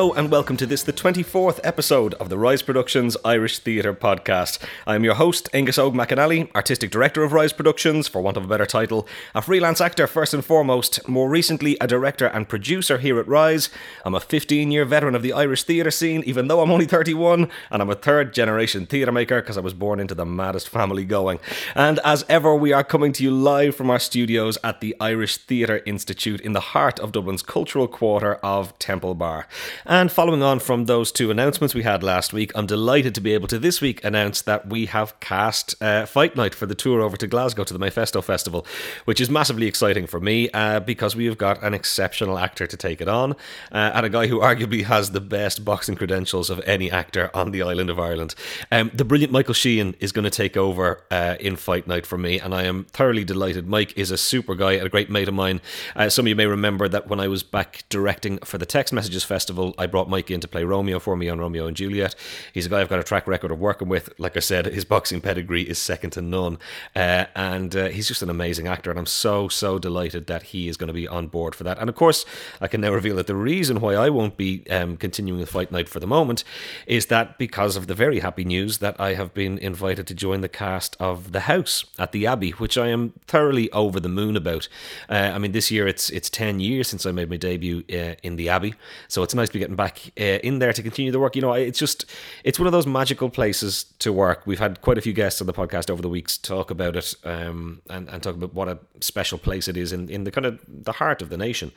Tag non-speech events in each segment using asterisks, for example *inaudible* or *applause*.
Hello and welcome to this, the 24th episode of the Rise Productions Irish Theatre Podcast. I'm your host, Angus Og McAnally, Artistic Director of Rise Productions, for want of a better title, a freelance actor first and foremost, more recently a director and producer here at Rise. I'm a 15 year veteran of the Irish theatre scene, even though I'm only 31, and I'm a third generation theatre maker because I was born into the maddest family going. And as ever, we are coming to you live from our studios at the Irish Theatre Institute in the heart of Dublin's cultural quarter of Temple Bar. And following on from those two announcements we had last week, I'm delighted to be able to this week announce that we have cast uh, Fight Night for the tour over to Glasgow to the Mayfesto Festival, which is massively exciting for me uh, because we have got an exceptional actor to take it on uh, and a guy who arguably has the best boxing credentials of any actor on the island of Ireland. Um, the brilliant Michael Sheehan is going to take over uh, in Fight Night for me, and I am thoroughly delighted. Mike is a super guy a great mate of mine. Uh, some of you may remember that when I was back directing for the Text Messages Festival I brought Mike in to play Romeo for me on Romeo and Juliet. He's a guy I've got a track record of working with. Like I said, his boxing pedigree is second to none. Uh, and uh, he's just an amazing actor. And I'm so, so delighted that he is going to be on board for that. And of course, I can now reveal that the reason why I won't be um, continuing with Fight Night for the moment is that because of the very happy news that I have been invited to join the cast of The House at the Abbey, which I am thoroughly over the moon about. Uh, I mean, this year it's it's 10 years since I made my debut uh, in the Abbey. So it's nice to getting back uh, in there to continue the work. You know, it's just it's one of those magical places to work. We've had quite a few guests on the podcast over the weeks talk about it um, and and talk about what a special place it is in in the kind of the heart of the nation.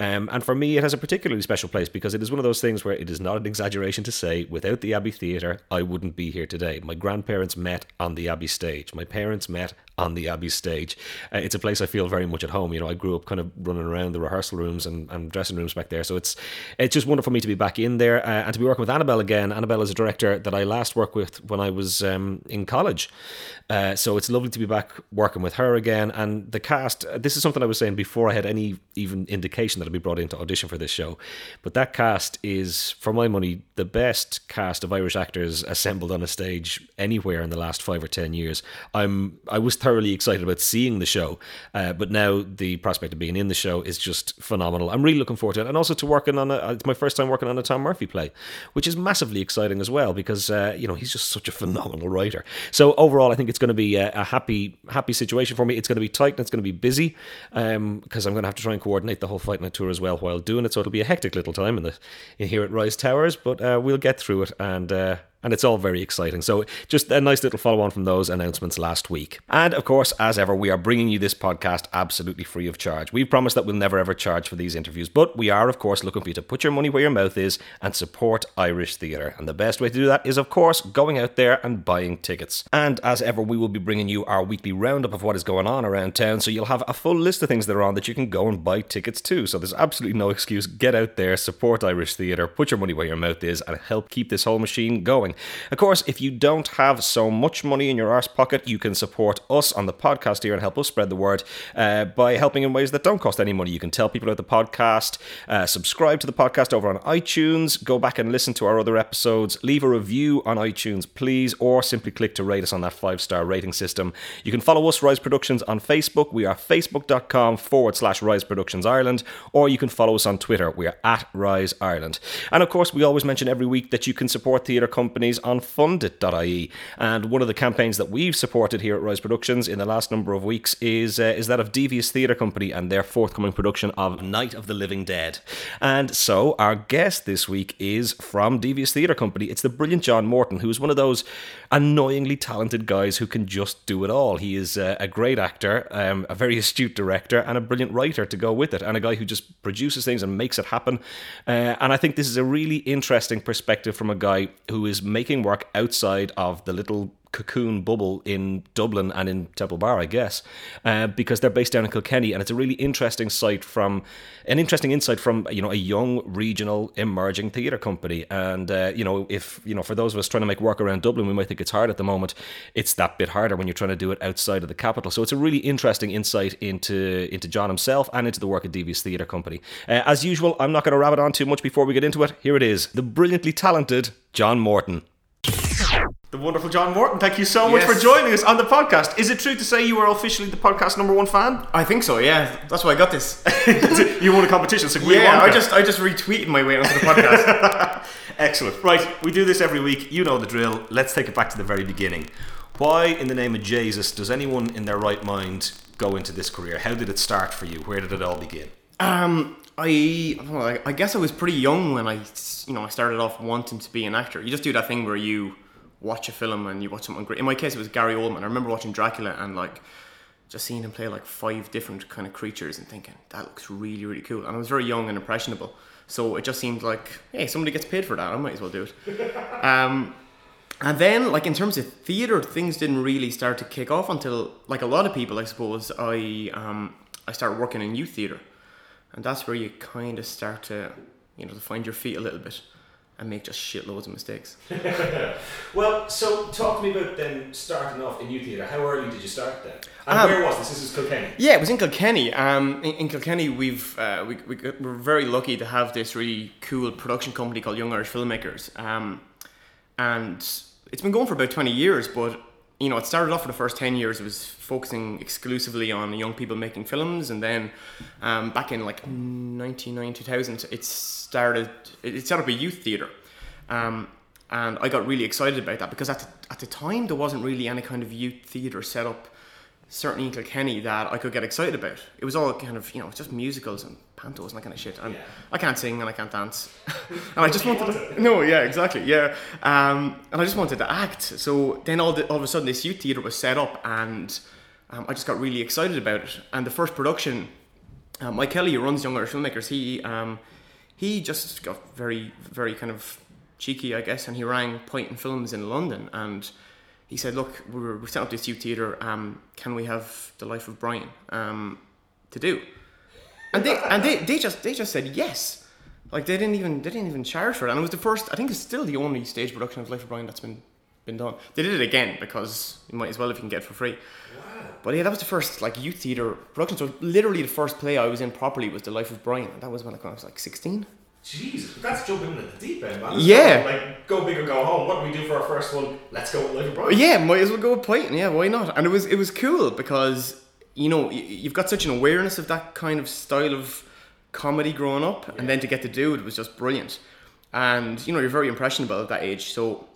Um, and for me, it has a particularly special place because it is one of those things where it is not an exaggeration to say without the Abbey Theatre, I wouldn't be here today. My grandparents met on the Abbey stage. My parents met on the Abbey stage. Uh, it's a place I feel very much at home. You know, I grew up kind of running around the rehearsal rooms and, and dressing rooms back there, so it's it's just wonderful me to be back in there uh, and to be working with Annabelle again. Annabelle is a director that I last worked with when I was um, in college, uh, so it's lovely to be back working with her again. And the cast. Uh, this is something I was saying before I had any even indication that I'd be brought in to audition for this show, but that cast is, for my money, the best cast of Irish actors assembled on a stage anywhere in the last five or ten years. I'm I was thoroughly excited about seeing the show, uh, but now the prospect of being in the show is just phenomenal. I'm really looking forward to it, and also to working on a, it's my first time working on a Tom Murphy play, which is massively exciting as well because uh, you know he's just such a phenomenal writer. So overall, I think it's going to be a, a happy happy situation for me. It's going to be tight and it's going to be busy because um, I'm going to have to try and coordinate the whole Fight Night tour as well while doing it. So it'll be a hectic little time in the in here at Rise Towers, but uh, we'll get through it and uh, and it's all very exciting. So, just a nice little follow on from those announcements last week. And of course, as ever, we are bringing you this podcast absolutely free of charge. We've promised that we'll never ever charge for these interviews, but we are, of course, looking for you to put your money where your mouth is and support Irish theatre. And the best way to do that is, of course, going out there and buying tickets. And as ever, we will be bringing you our weekly roundup of what is going on around town, so you'll have a full list of things that are on that you can go and buy tickets to. So, there's absolutely no excuse. Get out there, support Irish theatre, put your money where your mouth is, and help keep this whole machine going. Of course, if you don't have so much money in your arse pocket, you can support us on the podcast here and help us spread the word uh, by helping in ways that don't cost any money. You can tell people about the podcast, uh, subscribe to the podcast over on iTunes, go back and listen to our other episodes, leave a review on iTunes, please, or simply click to rate us on that five star rating system. You can follow us, Rise Productions, on Facebook. We are facebook.com forward slash Rise Productions Ireland, or you can follow us on Twitter. We are at Rise Ireland. And of course, we always mention every week that you can support theatre companies on fundit.ie. And one of the campaigns that we've supported here at Rise Productions in the last number of weeks is uh, is that of Devious Theatre Company and their forthcoming production of Night of the Living Dead. And so our guest this week is from Devious Theatre Company. It's the brilliant John Morton, who's one of those annoyingly talented guys who can just do it all. He is uh, a great actor, um, a very astute director, and a brilliant writer to go with it, and a guy who just produces things and makes it happen. Uh, and I think this is a really interesting perspective from a guy who is making work outside of the little cocoon bubble in Dublin and in Temple Bar, I guess, uh, because they're based down in Kilkenny, and it's a really interesting site from an interesting insight from you know a young regional emerging theatre company. And uh, you know, if you know, for those of us trying to make work around Dublin, we might think it's hard at the moment. It's that bit harder when you're trying to do it outside of the capital. So it's a really interesting insight into into John himself and into the work of Devious Theatre Company. Uh, as usual, I'm not going to rabbit on too much before we get into it. Here it is, the brilliantly talented John Morton. The wonderful John Morton. Thank you so much Yes. for joining us on the podcast. Is it true to say you are officially the podcast number one fan? I think so. Yeah, that's why I got this. *laughs* you won a competition, so yeah, won I just I just retweeted my way onto the podcast. *laughs* Excellent. Right, we do this every week. You know the drill. Let's take it back to the very beginning. Why, in the name of Jesus, does anyone in their right mind go into this career? How did it start for you? Where did it all begin? um, I well, I- I guess I was pretty young when I you know I started off wanting to be an actor. You just do that thing where you watch a film and you watch someone great. In my case, it was Gary Oldman. I remember watching Dracula and like just seeing him play like five different kind of creatures and thinking that looks really really cool. And I was very young and impressionable, so it just seemed like hey, somebody gets paid for that. I might as well do it. *laughs* Um, and then, like in terms of theater, things didn't really start to kick off until, like a lot of people, I suppose, I um, I started working in youth theater, and that's where you kind of start to, you know, to find your feet a little bit, and make just shitloads of mistakes. *laughs* Well, so talk to me about then starting off in youth theatre. How early did you start then? And Um, where was this? This is Kilkenny. Yeah, it was in Kilkenny. Um, in, in Kilkenny, we've uh, we, we got- we're very lucky to have this really cool production company called Young Irish Filmmakers, um, and it's been going for about twenty years. But you know, it started off for the first ten years. It was focusing exclusively on young people making films, and then um, back in like ninety nine two thousand, it started. It set up a youth theater. Um, and I got really excited about that because at the, at the time there wasn't really any kind of youth theatre set up certainly in Kilkenny that I could get excited about. It was all kind of, you know, just musicals and pantos and that kind of shit. And Yeah. I can't sing and I can't dance. *laughs* and I just wanted to, no, yeah, exactly, yeah. Um, and I just wanted to act. So then all, the, all of a sudden this youth theatre was set up and um, I just got really excited about it. And the first production, uh, Mike Kelly, who runs Young Irish Filmmakers, he, um, he just got very, very kind of cheeky, I guess, and he rang Point and Films in London and he said, "Look, we're, we're setting up this youth theatre. Um, can we have the life of Brian um, to do?" And they and they, *laughs* they just they just said yes. Like they didn't even they didn't even charge for it. And it was the first. I think it's still the only stage production of Life of Brian that's been been done. They did it again because you might as well if you can get it for free. But yeah, that was the first like youth theatre production. So literally the first play I was in properly was The Life of Brian. And that was when I was like sixteen. Jesus, that's jumping in at the deep end, man. Yeah. Like, go big or go home. What do we do for our first one? Let's go with Life of Brian. Yeah, might as well go with Python. Yeah, why not? And it was it was cool because you know you've got such an awareness of that kind of style of comedy growing up, and then to get to do it was just brilliant. And you know you're very impressionable at that age, so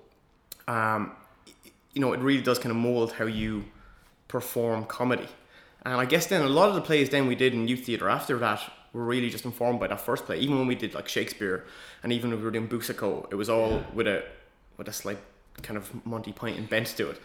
um, you know it really does kind of mold how you perform comedy. And I guess then a lot of the plays then we did in youth theatre after that were really just informed by that first play. Even when we did like Shakespeare, and even when we were doing Boucicault, it was all with a with a slight kind of Monty Python bent to it.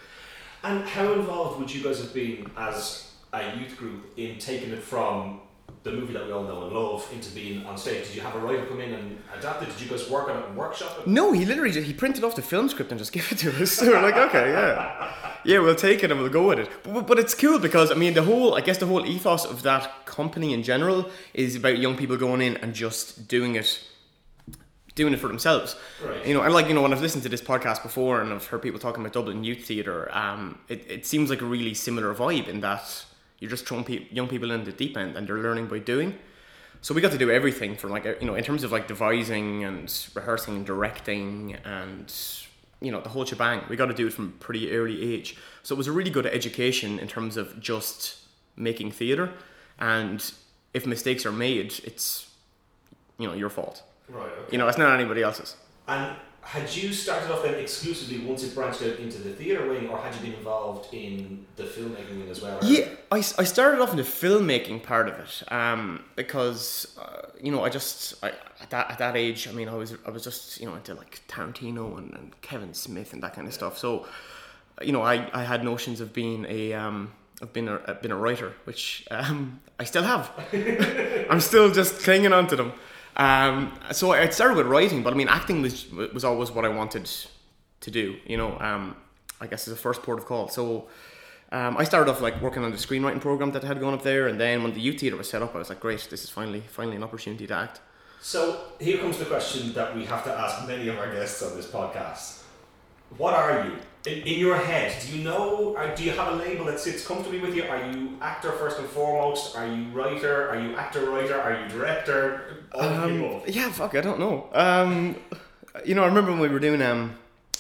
And how involved would you guys have been as a youth group in taking it from the movie that we all know and love into being on stage? Did you have a writer come in and adapt it? Did you guys work on it and workshop it? No, he literally just, he printed off the film script and just *laughs* gave it to us. So we're like, okay, yeah, yeah, we'll take it and we'll go with it. But, but it's cool because I mean, the whole I guess the whole ethos of that company in general is about young people going in and just doing it, doing it for themselves. Right. You know, and like you know, when I've listened to this podcast before and I've heard people talking about Dublin Youth Theatre, um, it, it seems like a really similar vibe in that you're just throwing pe- young people in the deep end and they're learning by doing. So we got to do everything from like you know in terms of like devising and rehearsing and directing and you know the whole shebang. We got to do it from a pretty early age. So it was a really good education in terms of just making theatre. And if mistakes are made, it's you know your fault. Right. Okay. You know it's not anybody else's. And had you started off then exclusively once it branched out into the theatre wing, or had you been involved in the filmmaking wing as well? Yeah, I, I started off in the filmmaking part of it um, because uh, you know I just I, at that at that age I mean I was I was just you know into like Tarantino and, and Kevin Smith and that kind of stuff. So you know I, I had notions of being a um, of being a been a writer, which um, I still have. *laughs* I'm still just clinging on to them. Um, so I started with writing, but I mean acting was was always what I wanted to do. You know, um, I guess as a first port of call. So. Um, I started off like working on the screenwriting program that had gone up there, and then when the youth theatre was set up, I was like, "Great, this is finally finally an opportunity to act." So here comes the question that we have to ask many of our guests on this podcast. What are you? In, in your head, do you know, or do you have a label that sits comfortably with you? Are you actor first and foremost? Are you writer? Are you actor writer? Are you director? Um, yeah, fuck, I don't know. Um, you know, I remember when we were doing um,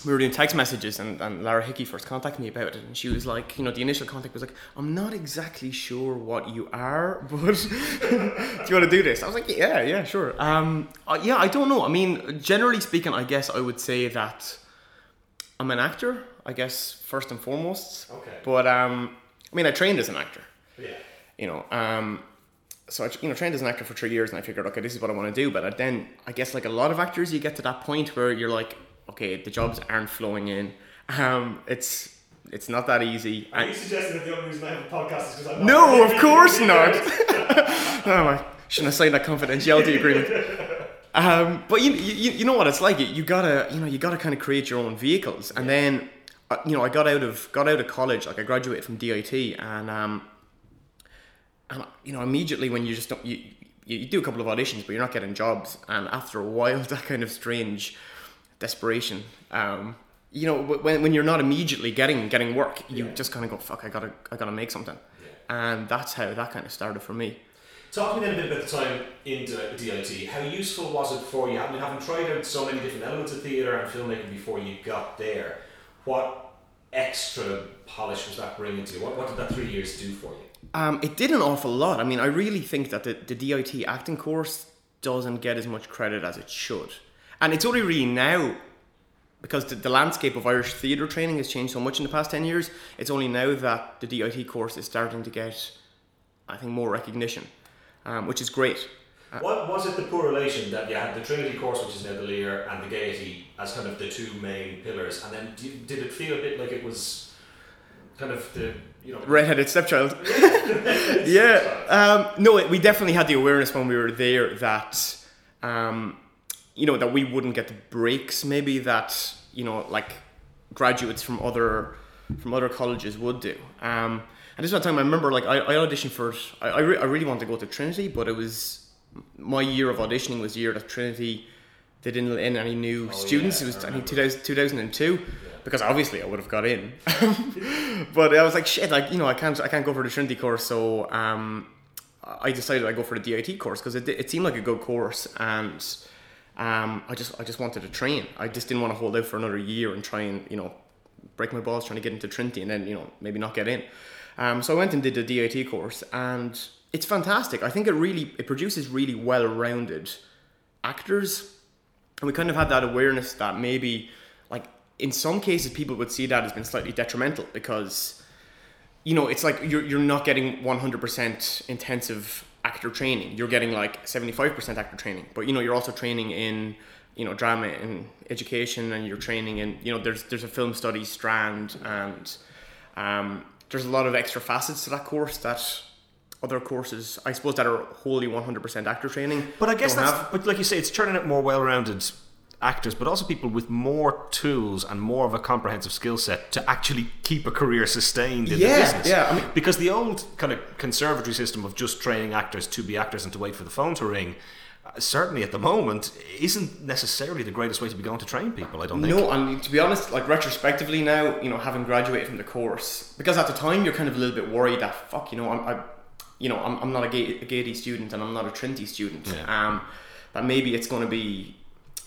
we were doing text messages and, and Lara Hickey first contacted me about it and she was like, you know, the initial contact was like, I'm not exactly sure what you are, *laughs* but do you want to do this? I was like, yeah, yeah, sure. Um, uh, yeah, I don't know. I mean, generally speaking, I guess I would say that I'm an actor, I guess, first and foremost. Okay. But, um, I mean, I trained as an actor, Yeah. you know, um, so I, you know, trained as an actor for three years, and I figured, okay, this is what I want to do. But then, I guess, like a lot of actors, you get to that point where you're like, okay, the jobs aren't flowing in. Um, it's it's not that easy. Are you suggesting that the only reason I have a podcast is because I'm no, of course not. *laughs* *laughs* oh, I shouldn't have signed that confidentiality agreement. *laughs* Um, but you, you you know what it's like. You, gotta you know you gotta kind of create your own vehicles, and then uh, you know I got out of got out of college. Like I graduated from DIT, and um, and you know immediately when you just don't you, you do a couple of auditions, but you're not getting jobs, and after a while, *laughs* that kind of strange desperation. Um, you know, when, when you're not immediately getting getting work, you Yeah. just kind of go, "Fuck, I gotta I gotta make something," and that's how that kind of started for me. Talk to me then a bit about the time into DIT. How useful was it for you? I mean, having tried out so many different elements of theatre and filmmaking before you got there, what extra polish was that bringing to you? What, what did that three years do for you? Um, it did an awful lot. I mean, I really think that the, the DIT acting course doesn't get as much credit as it should. And it's only really now, because the, the landscape of Irish theatre training has changed so much in the past 10 years, it's only now that the DIT course is starting to get, I think, more recognition, um, which is great. What was it the poor relation that you had the Trinity course, which is now the Lir, and the Gaiety as kind of the two main pillars, and then did, did it feel a bit like it was kind of the you know Redheaded stepchild. *laughs* yeah. Um, no, it- we definitely had the awareness when we were there that, um, you know, that we wouldn't get the breaks maybe that you know like graduates from other from other colleges would do. Um, and this one time I remember like I, I auditioned for I I, re- I really wanted to go to Trinity, but it was my year of auditioning was the year that Trinity they didn't let in any new students. yeah, it was I I think 2000, 2002 because obviously I would have got in. *laughs* but I was like shit, like you know I can't I can't go for the Trinity course, so um, I decided I'd go for the DIT course because it, it seemed like a good course and um, I just I just wanted to train. I just didn't want to hold out for another year and try and you know break my balls trying to get into Trinity and then you know maybe not get in. Um, so I went and did the DIT course and it's fantastic. I think it really it produces really well-rounded actors. And we kind of had that awareness that maybe like in some cases people would see that as been slightly detrimental because you know it's like you're, you're not getting 100% intensive actor training. You're getting like 75% actor training. But you know you're also training in you know drama and education and you're training in you know there's there's a film studies strand and um, there's a lot of extra facets to that course that other courses i suppose that are wholly 100% actor training But I guess that's have. but like you say, it's turning out more well-rounded actors, but also people with more tools and more of a comprehensive skill set to actually keep a career sustained in Yeah, the business. yeah, I mean- because the old kind of conservatory system of just training actors to be actors and to wait for the phone to ring. Certainly, at the moment, isn't necessarily the greatest way to be going to train people. I don't think. No, and to be honest, like retrospectively now, you know, having graduated from the course, because at the time you're kind of a little bit worried that fuck, you know, I'm, I, you know, I'm, I'm not a, Ga- a Gaiety student and I'm not a Trinity student. Yeah. Um, that maybe it's going to be,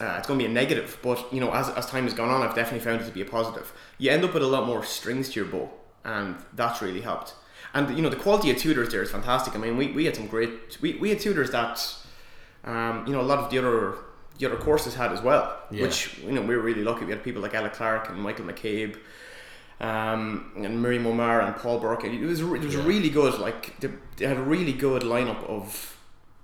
uh, it's going to be a negative. But you know, as as time has gone on, I've definitely found it to be a positive. You end up with a lot more strings to your bow, and that's really helped. And you know, the quality of tutors there is fantastic. I mean, we, we had some great, we, we had tutors that, um, you know, a lot of the other the other courses had as well, Yeah. which you know we were really lucky. We had people like Ella Clark and Michael McCabe, um, and Miriam O'Mara and Paul Burke. It was it was Yeah. really good. Like they, they had a really good lineup of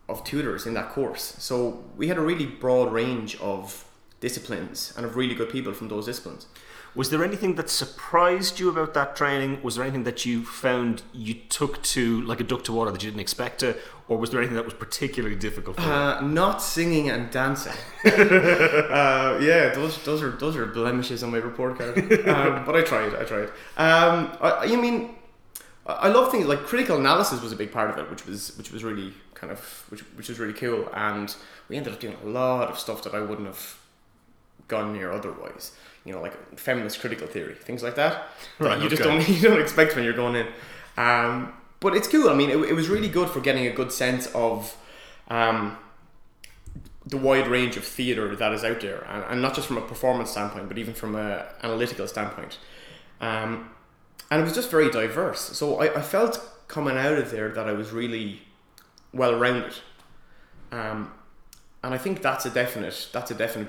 of tutors in that course. So we had a really broad range of disciplines and of really good people from those disciplines. Was there anything that surprised you about that training? Was there anything that you found you took to like a duck to water that you didn't expect to, or was there anything that was particularly difficult for you? Uh, not singing and dancing. *laughs* uh, yeah, those those are those are blemishes on my report card. *laughs* Um, but I tried. I tried. Um, I, I mean, I love things like critical analysis was a big part of it, which was which was really kind of which which was really cool, and we ended up doing a lot of stuff that I wouldn't have gone near otherwise. You know, like feminist critical theory, things like that. that Right, you just don't *laughs* you don't expect when you're going in. Um, but it's cool. I mean, it, it was really good for getting a good sense of. Um, the wide range of theatre that is out there, and, and not just from a performance standpoint, but even from a analytical standpoint. Um, and it was just very diverse. So I, I felt coming out of there that I was really well rounded. Um, and I think that's a definite that's a definite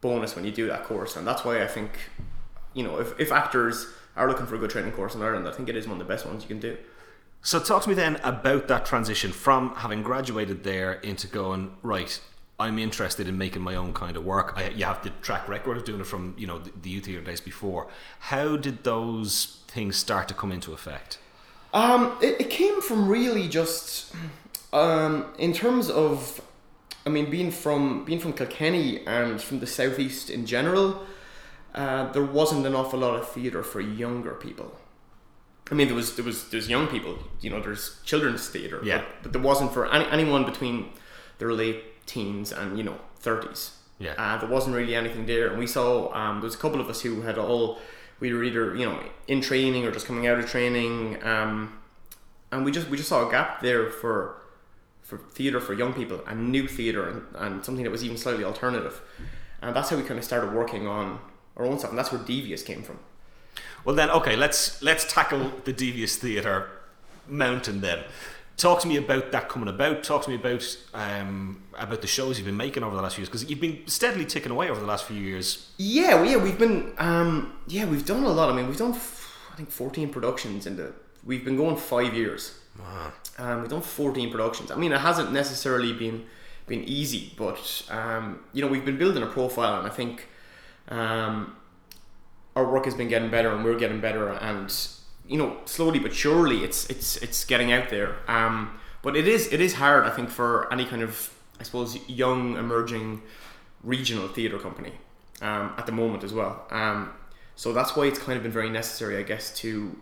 bonus when you do that course, and that's why I think, you know, if, if actors are looking for a good training course in Ireland, I think it is one of the best ones you can do. So talk to me then about that transition from having graduated there into going right. I'm interested in making my own kind of work. I, you have the track record of doing it from you know the, the youth theatre days before. How did those things start to come into effect? Um, it, it came from really just um, in terms of, I mean, being from being from Kilkenny and from the southeast in general, uh, there wasn't an awful lot of theatre for younger people. I mean, there was there was there's young people, you know, there's children's theatre, Yeah. but, but there wasn't for any, anyone between their late teens and you know thirties. Yeah. uh, there wasn't really anything there, and we saw um, there was a couple of us who had all we were either you know in training or just coming out of training, um, and we just we just saw a gap there for for theatre for young people and new theatre and, and something that was even slightly alternative, and that's how we kind of started working on our own stuff, and that's where Devious came from. Well then, okay, let's let's tackle the devious theatre mountain then. Talk to me about that coming about. Talk to me about um, about the shows you've been making over the last few years because you've been steadily ticking away over the last few years. Yeah, well, yeah, we've been, um, yeah, we've done a lot. I mean, we've done, f- I think, fourteen productions in the. We've been going five years. Um, we've done fourteen productions. I mean, it hasn't necessarily been been easy, but um, you know, we've been building a profile, and I think um, our work has been getting better, and we're getting better, and you know, slowly but surely, it's it's it's getting out there. Um, but it is it is hard, I think, for any kind of, I suppose, young emerging regional theatre company um, at the moment as well. Um, so that's why it's kind of been very necessary, I guess, to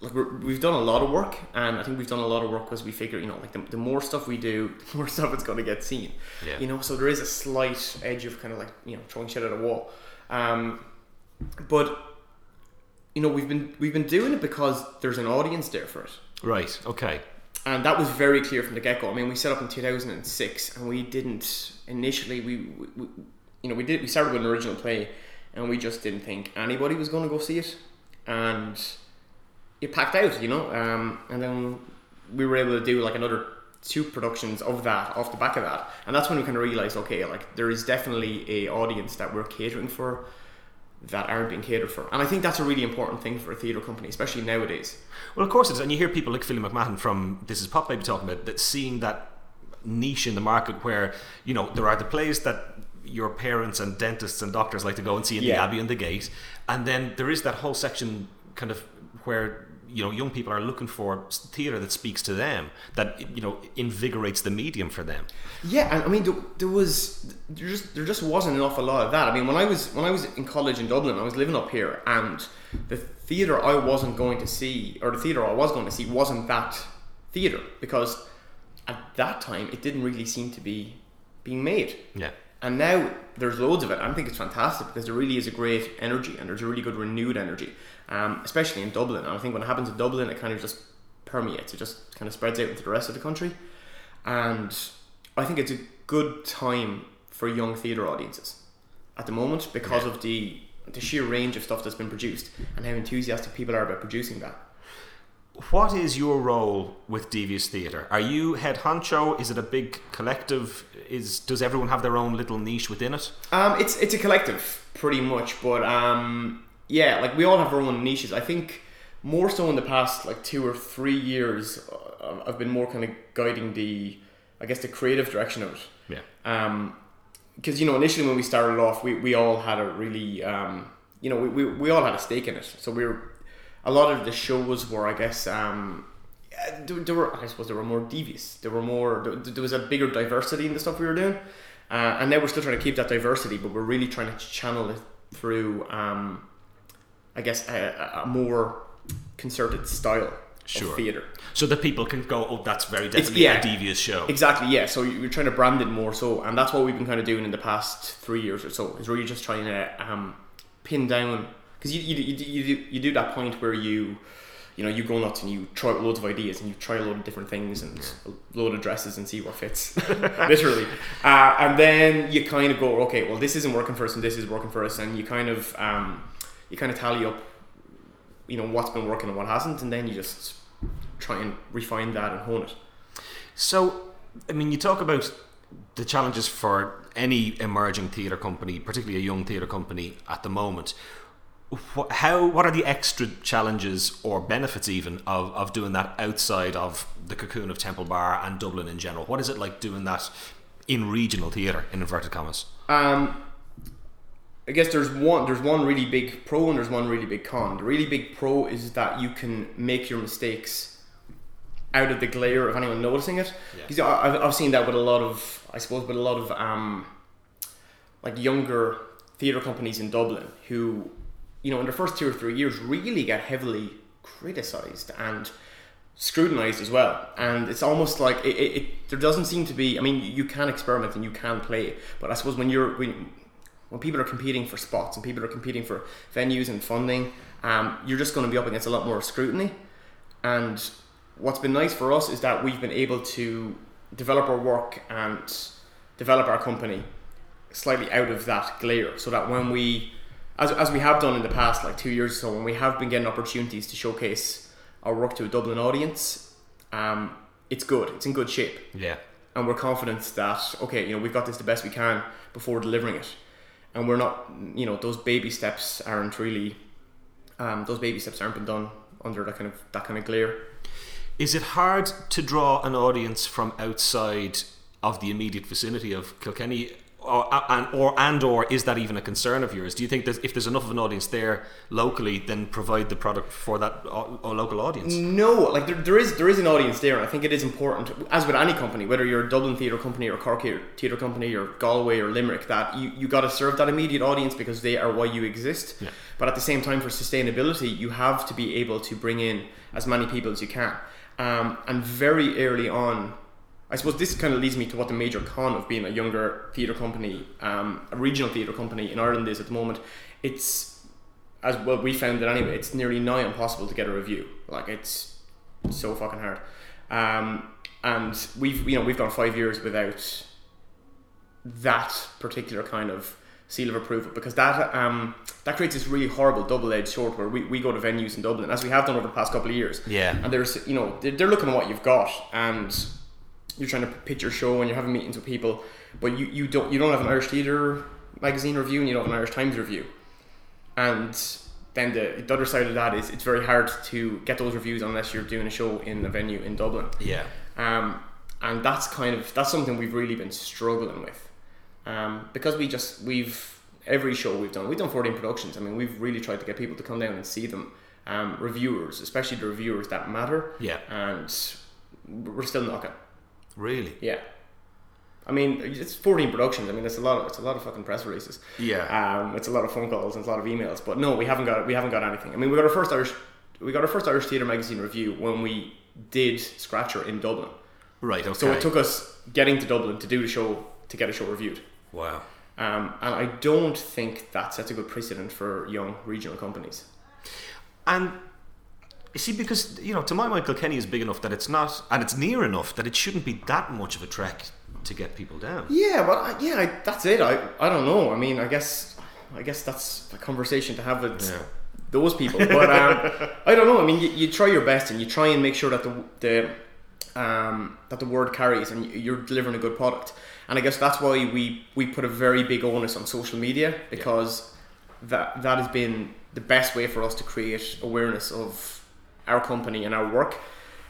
like we're, we've done a lot of work, and I think we've done a lot of work because we figure, you know, like the, the more stuff we do, *laughs* the more stuff it's going to get seen. Yeah. You know, so there is a slight edge of kind of like you know throwing shit at a wall, um, but you know we've been we've been doing it because there's an audience there for it. Right. Okay. And that was very clear from the get go. I mean, we set up in 2006, and we didn't initially. We, we, we, you know, we did. We started with an original play, and we just didn't think anybody was going to go see it, and it packed out. You know, um, and then we were able to do like another two productions of that off the back of that, and that's when we kind of realized, okay, like there is definitely a audience that we're catering for that aren't being catered for, and I think that's a really important thing for a theatre company, especially nowadays. Well, of course it is, and you hear people like Philly McMahon from This Is Pop Baby talking about that, seeing that niche in the market where you know there are the plays that your parents and dentists and doctors like to go and see in the Abbey and the Gate, and then there is that whole section kind of where you know young people are looking for theatre that speaks to them, that you know invigorates the medium for them. Yeah, and I mean, there, there was there just there just wasn't an awful lot of that. I mean, when I was when I was in college in Dublin, I was living up here, and the theatre I wasn't going to see, or the theatre I was going to see, wasn't that theatre because at that time it didn't really seem to be being made. Yeah. And now there's loads of it. I think it's fantastic because there really is a great energy and there's a really good renewed energy, um, especially in Dublin. And I think when it happens in Dublin, it kind of just permeates. It just kind of spreads out into the rest of the country. And I think it's a good time for young theatre audiences at the moment because of the the sheer range of stuff that's been produced and how enthusiastic people are about producing that. What is your role with Devious Theatre? Are you head honcho? Is it a big collective? Is does everyone have their own little niche within it? Um, it's it's a collective, pretty much. But um, yeah, like we all have our own niches. I think more so in the past like two or three years, uh, I've been more kind of guiding the, I guess, the creative direction of it. Yeah. Um, because you know initially when we started off, we, we all had a really um, you know we, we, we all had a stake in it. So we were a lot of the shows were I guess um, there, there were I suppose there were more devious. There were more there, there was a bigger diversity in the stuff we were doing, uh, and now we're still trying to keep that diversity, but we're really trying to channel it through um, I guess a, a- more concerted style Sure. of theatre. So that people can go, oh, that's very definitely yeah. a devious show. Exactly, yeah. So you're trying to brand it more so, and that's what we've been kind of doing in the past three years or so. Is really just trying to um, pin down because you, you, you, you, do, you do that point where you you know you go nuts and you try out loads of ideas and you try a load of different things and a load of dresses and see what fits *laughs* literally uh, and then you kind of go okay well this isn't working for us and this is working for us and you kind of um, you kind of tally up you know what's been working and what hasn't and then you just try and refine that and hone it So, I mean, you talk about the challenges for any emerging theatre company, particularly a young theatre company at the moment. Wh- How, what are the extra challenges or benefits even of, of doing that outside of the cocoon of Temple Bar and Dublin in general? What is it like doing that in regional theatre, in inverted commas? Um, I guess there's one there's one really big pro and there's one really big con. The really big pro is that you can make your mistakes out of the glare of anyone noticing it. Yeah. Because I've, I've seen that with a lot of I suppose with a lot of um, like younger theatre companies in Dublin who you know in their first two or three years really get heavily criticized and scrutinized as well and it's almost like it, it, it there doesn't seem to be i mean you can experiment and you can play but i suppose when you're when, when people are competing for spots and people are competing for venues and funding um, you're just going to be up against a lot more scrutiny. And what's been nice for us is that we've been able to develop our work and develop our company slightly out of that glare so that when we as, as we have done in the past like two years or so when we have been getting opportunities to showcase our work to a dublin audience um, it's good. It's in good shape. Yeah. and we're confident that okay you know we've got this the best we can before delivering it and we're not you know those baby steps aren't really um, those baby steps aren't been done under that kind of that kind of glare. Is it hard to draw an audience from outside of the immediate vicinity of Kilkenny, or and or and or is that even a concern of yours? Do you think that if there's enough of an audience there locally, then provide the product for that au- au- local audience? No, like there, there is there is an audience there, and I think it is important, as with any company, whether you're a Dublin theatre company or Cork theatre company or Galway or Limerick, that you, you got to serve that immediate audience because they are why you exist. Yeah. But at the same time, for sustainability, you have to be able to bring in as many people as you can. Um, and very early on, I suppose this kind of leads me to what the major con of being a younger theatre company, um, a regional theatre company in Ireland is at the moment. It's as well we found it anyway. It's nearly nigh impossible to get a review. Like it's so fucking hard. Um, and we've you know we've gone five years without that particular kind of seal of approval because that um, that creates this really horrible double-edged sword where we, we go to venues in Dublin as we have done over the past couple of years Yeah. and there's you know they're, they're looking at what you've got and you're trying to pitch your show and you're having meetings with people but you, you don't you don't have an Irish Theatre magazine review and you don't have an Irish Times review. And then the, the other side of that is it's very hard to get those reviews unless you're doing a show in a venue in Dublin. Yeah. um, and that's kind of that's something we've really been struggling with. Um, because we just we've every show we've done we've done 14 productions. I mean we've really tried to get people to come down and see them. Um, reviewers especially the reviewers that matter. Yeah. and we're still knocking Really? yeah I mean it's 14 productions I mean it's a lot of, it's a lot of fucking press releases Yeah. um, it's a lot of phone calls and it's a lot of emails but no we haven't got we haven't got anything I mean we got our first Irish we got our first Irish Theatre magazine review when we did Scratcher in Dublin Right. Okay. so it took us getting to Dublin to do the show to get a show reviewed. wow. Um, and I don't think that sets a good precedent for young regional companies. And you see, because you know, to my mind, Kilkenny is big enough that it's not, and it's near enough that it shouldn't be that much of a trek to get people down. Yeah, well, I, yeah, I, that's it. I, I don't know. I mean, I guess I guess that's a conversation to have with Yeah. those people. *laughs* But um, I don't know. I mean, you, you try your best and you try and make sure that the the um, that the word carries and you're delivering a good product. And I guess that's why we we put a very big onus on social media because that that has been the best way for us to create awareness of our company and our work.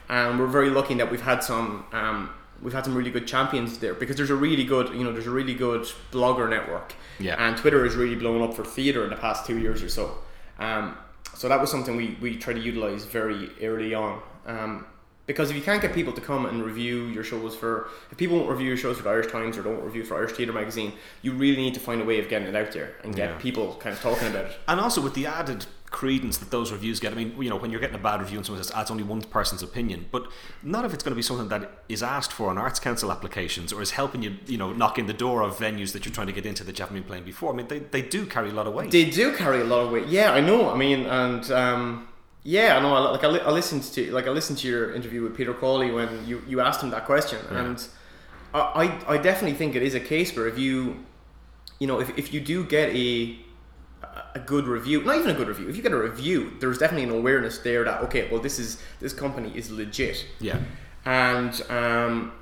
And we're very lucky that we've had some um, we've had some really good champions there because there's a really good you know there's a really good blogger network. Yeah. And Twitter has really blown up for theatre in the past two years or so. Um, so that was something we, we tried to utilize very early on. Um, because if you can't get people to come and review your shows for, if people won't review your shows for the Irish Times or don't review for Irish Theatre Magazine, you really need to find a way of getting it out there and get Yeah. people kind of talking about it. And also with the added credence that those reviews get. I mean, you know, when you're getting a bad review and someone says, that's only one person's opinion, but not if it's going to be something that is asked for on Arts Council applications or is helping you, you know, knock in the door of venues that you're trying to get into that you haven't been playing before. I mean, they, they do carry a lot of weight. They do carry a lot of weight. Yeah, I know. I mean, and um, Yeah, I know. I, like I, li- I listened to like I listened to your interview with Peter Crawley when you, you asked him that question, and I, I I definitely think it is a case where if you, you know, if, if you do get a a good review, not even a good review, if you get a review, there's definitely an awareness there that okay, well this is this company is legit, Yeah. and um,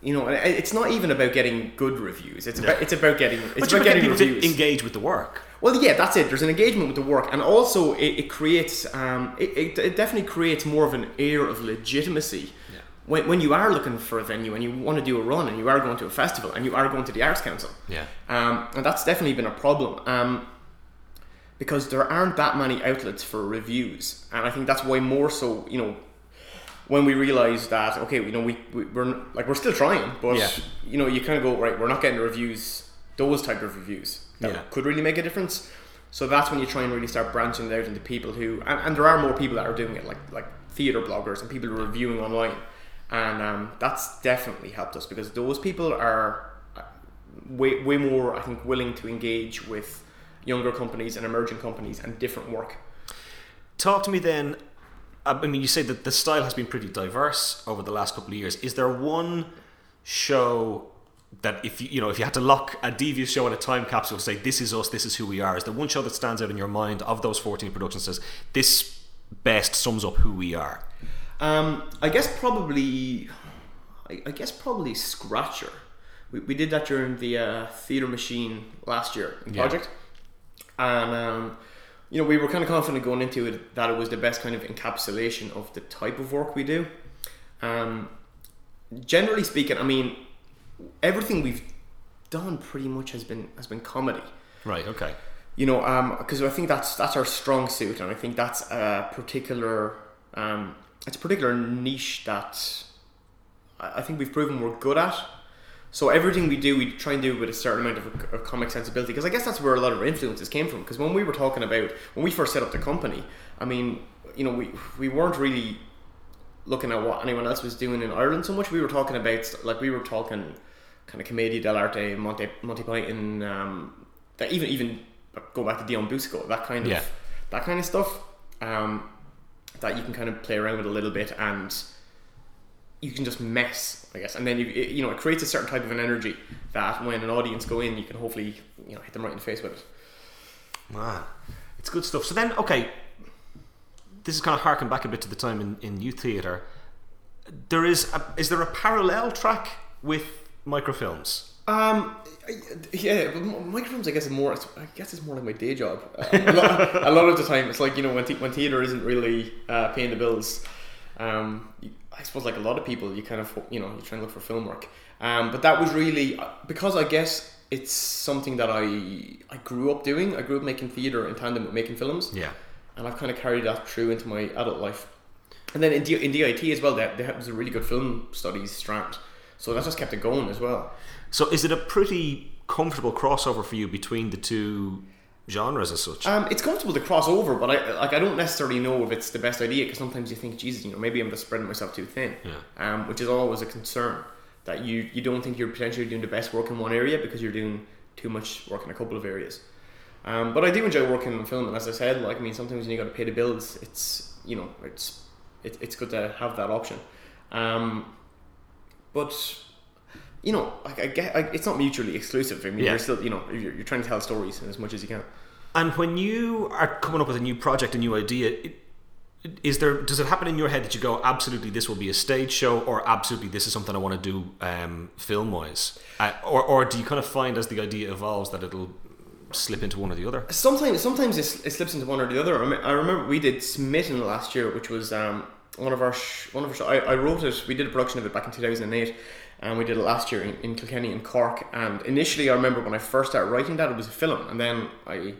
you know, it's not even about getting good reviews. It's about it's about getting it's But about get getting people to reviews. engage with the work. Well, yeah, that's it. There's an engagement with the work, and also it, it creates, um, it, it, it definitely creates more of an air of legitimacy. Yeah. When, when you are looking for a venue and you want to do a run and you are going to a festival and you are going to the Arts Council, Yeah. um, and that's definitely been a problem um, because there aren't that many outlets for reviews, and I think that's why more so, you know, when we realize that okay, you know, we, we we're like we're still trying, but Yeah. you know, you kind of go right, we're not getting the reviews, those type of reviews that Yeah. could really make a difference. So that's when you try and really start branching it out into people who, and, and there are more people that are doing it, like like theater bloggers and people who are reviewing online, and um, that's definitely helped us because those people are uh, way way more, I think, willing to engage with younger companies and emerging companies and different work. Talk to me then. uh, I mean, you say that the style has been pretty diverse over the last couple of years. Is there one show that if you you know if you had to lock a devious show in a time capsule to say this is us, this is who we are? Is the one show that stands out in your mind of those fourteen productions says this best sums up who we are? Um, I guess probably, I, I guess probably Scratcher. We, we did that during the uh, Theatre Machine last year Yeah. project, and um, you know we were kind of confident going into it that it was the best kind of encapsulation of the type of work we do. Um, generally speaking, I mean, everything we've done pretty much has been has been comedy Right. Okay. you know because i think that's that's our strong suit and i think that's a particular um, it's a particular niche that i I think we've proven we're good at so everything we do we try and do with a certain amount of, of comic sensibility because i guess that's where a lot of our influences came from because when we were talking about when we first set up the company i mean you know we we weren't really looking at what anyone else was doing in ireland so much we were talking about like we were talking kind of commedia dell'arte monty monty python um, that even even go back to Dion Boucicault, that kind of Yeah. that kind of stuff um, that you can kind of play around with a little bit and you can just mess, I guess, and then you it, you know it creates a certain type of an energy that when an audience go in, you can hopefully you know hit them right in the face with it. Man, it's good stuff. So then, okay, this is kind of harking back a bit to the time in, in youth theatre. There is, a, is there a parallel track with microfilms? Um, yeah, but microfilms, I guess, is more. I guess it's more like my day job. Uh, a, lot, a lot of the time, it's like you know when, the when theater isn't really uh, paying the bills. Um, I suppose like a lot of people, you kind of you know you try and look for film work. Um, but that was really because I guess it's something that I I grew up doing. I grew up making theater in tandem with making films, Yeah. and I've kind of carried that through into my adult life. And then in, D, in DIT as well, there, there was a really good film studies strand, so that just kept it going as well. So is it a pretty comfortable crossover for you between the two genres as such? Um, it's comfortable to cross over, but I like I don't necessarily know if it's the best idea because sometimes you think, Jesus, you know, maybe I'm just spreading myself too thin. Yeah. Um, which is always a concern that you you don't think you're potentially doing the best work in one area because you're doing too much work in a couple of areas. Um, but I do enjoy working on film, and as I said, like I mean, sometimes when you got to pay the bills, it's you know, it's it, it's good to have that option. Um, but you know, like I get, I, it's not mutually exclusive. I mean, Yeah. you're still, you know, you're, you're trying to tell stories as much as you can. and when you are coming up with a new project, a new idea, it, is there does it happen in your head that you go absolutely this will be a stage show or absolutely this is something I want to do um, film wise, uh, or or do you kind of find as the idea evolves that it'll slip into one or the other? Sometimes, sometimes it, it slips into one or the other. I, mean, I remember we did Smitten last year, which was um, one of our sh- one of our. Sh- I, I wrote it. We did a production of it back in two thousand and eight, and we did it last year in, in Kilkenny and Cork. And initially, I remember when I first started writing that, it was a film, and then I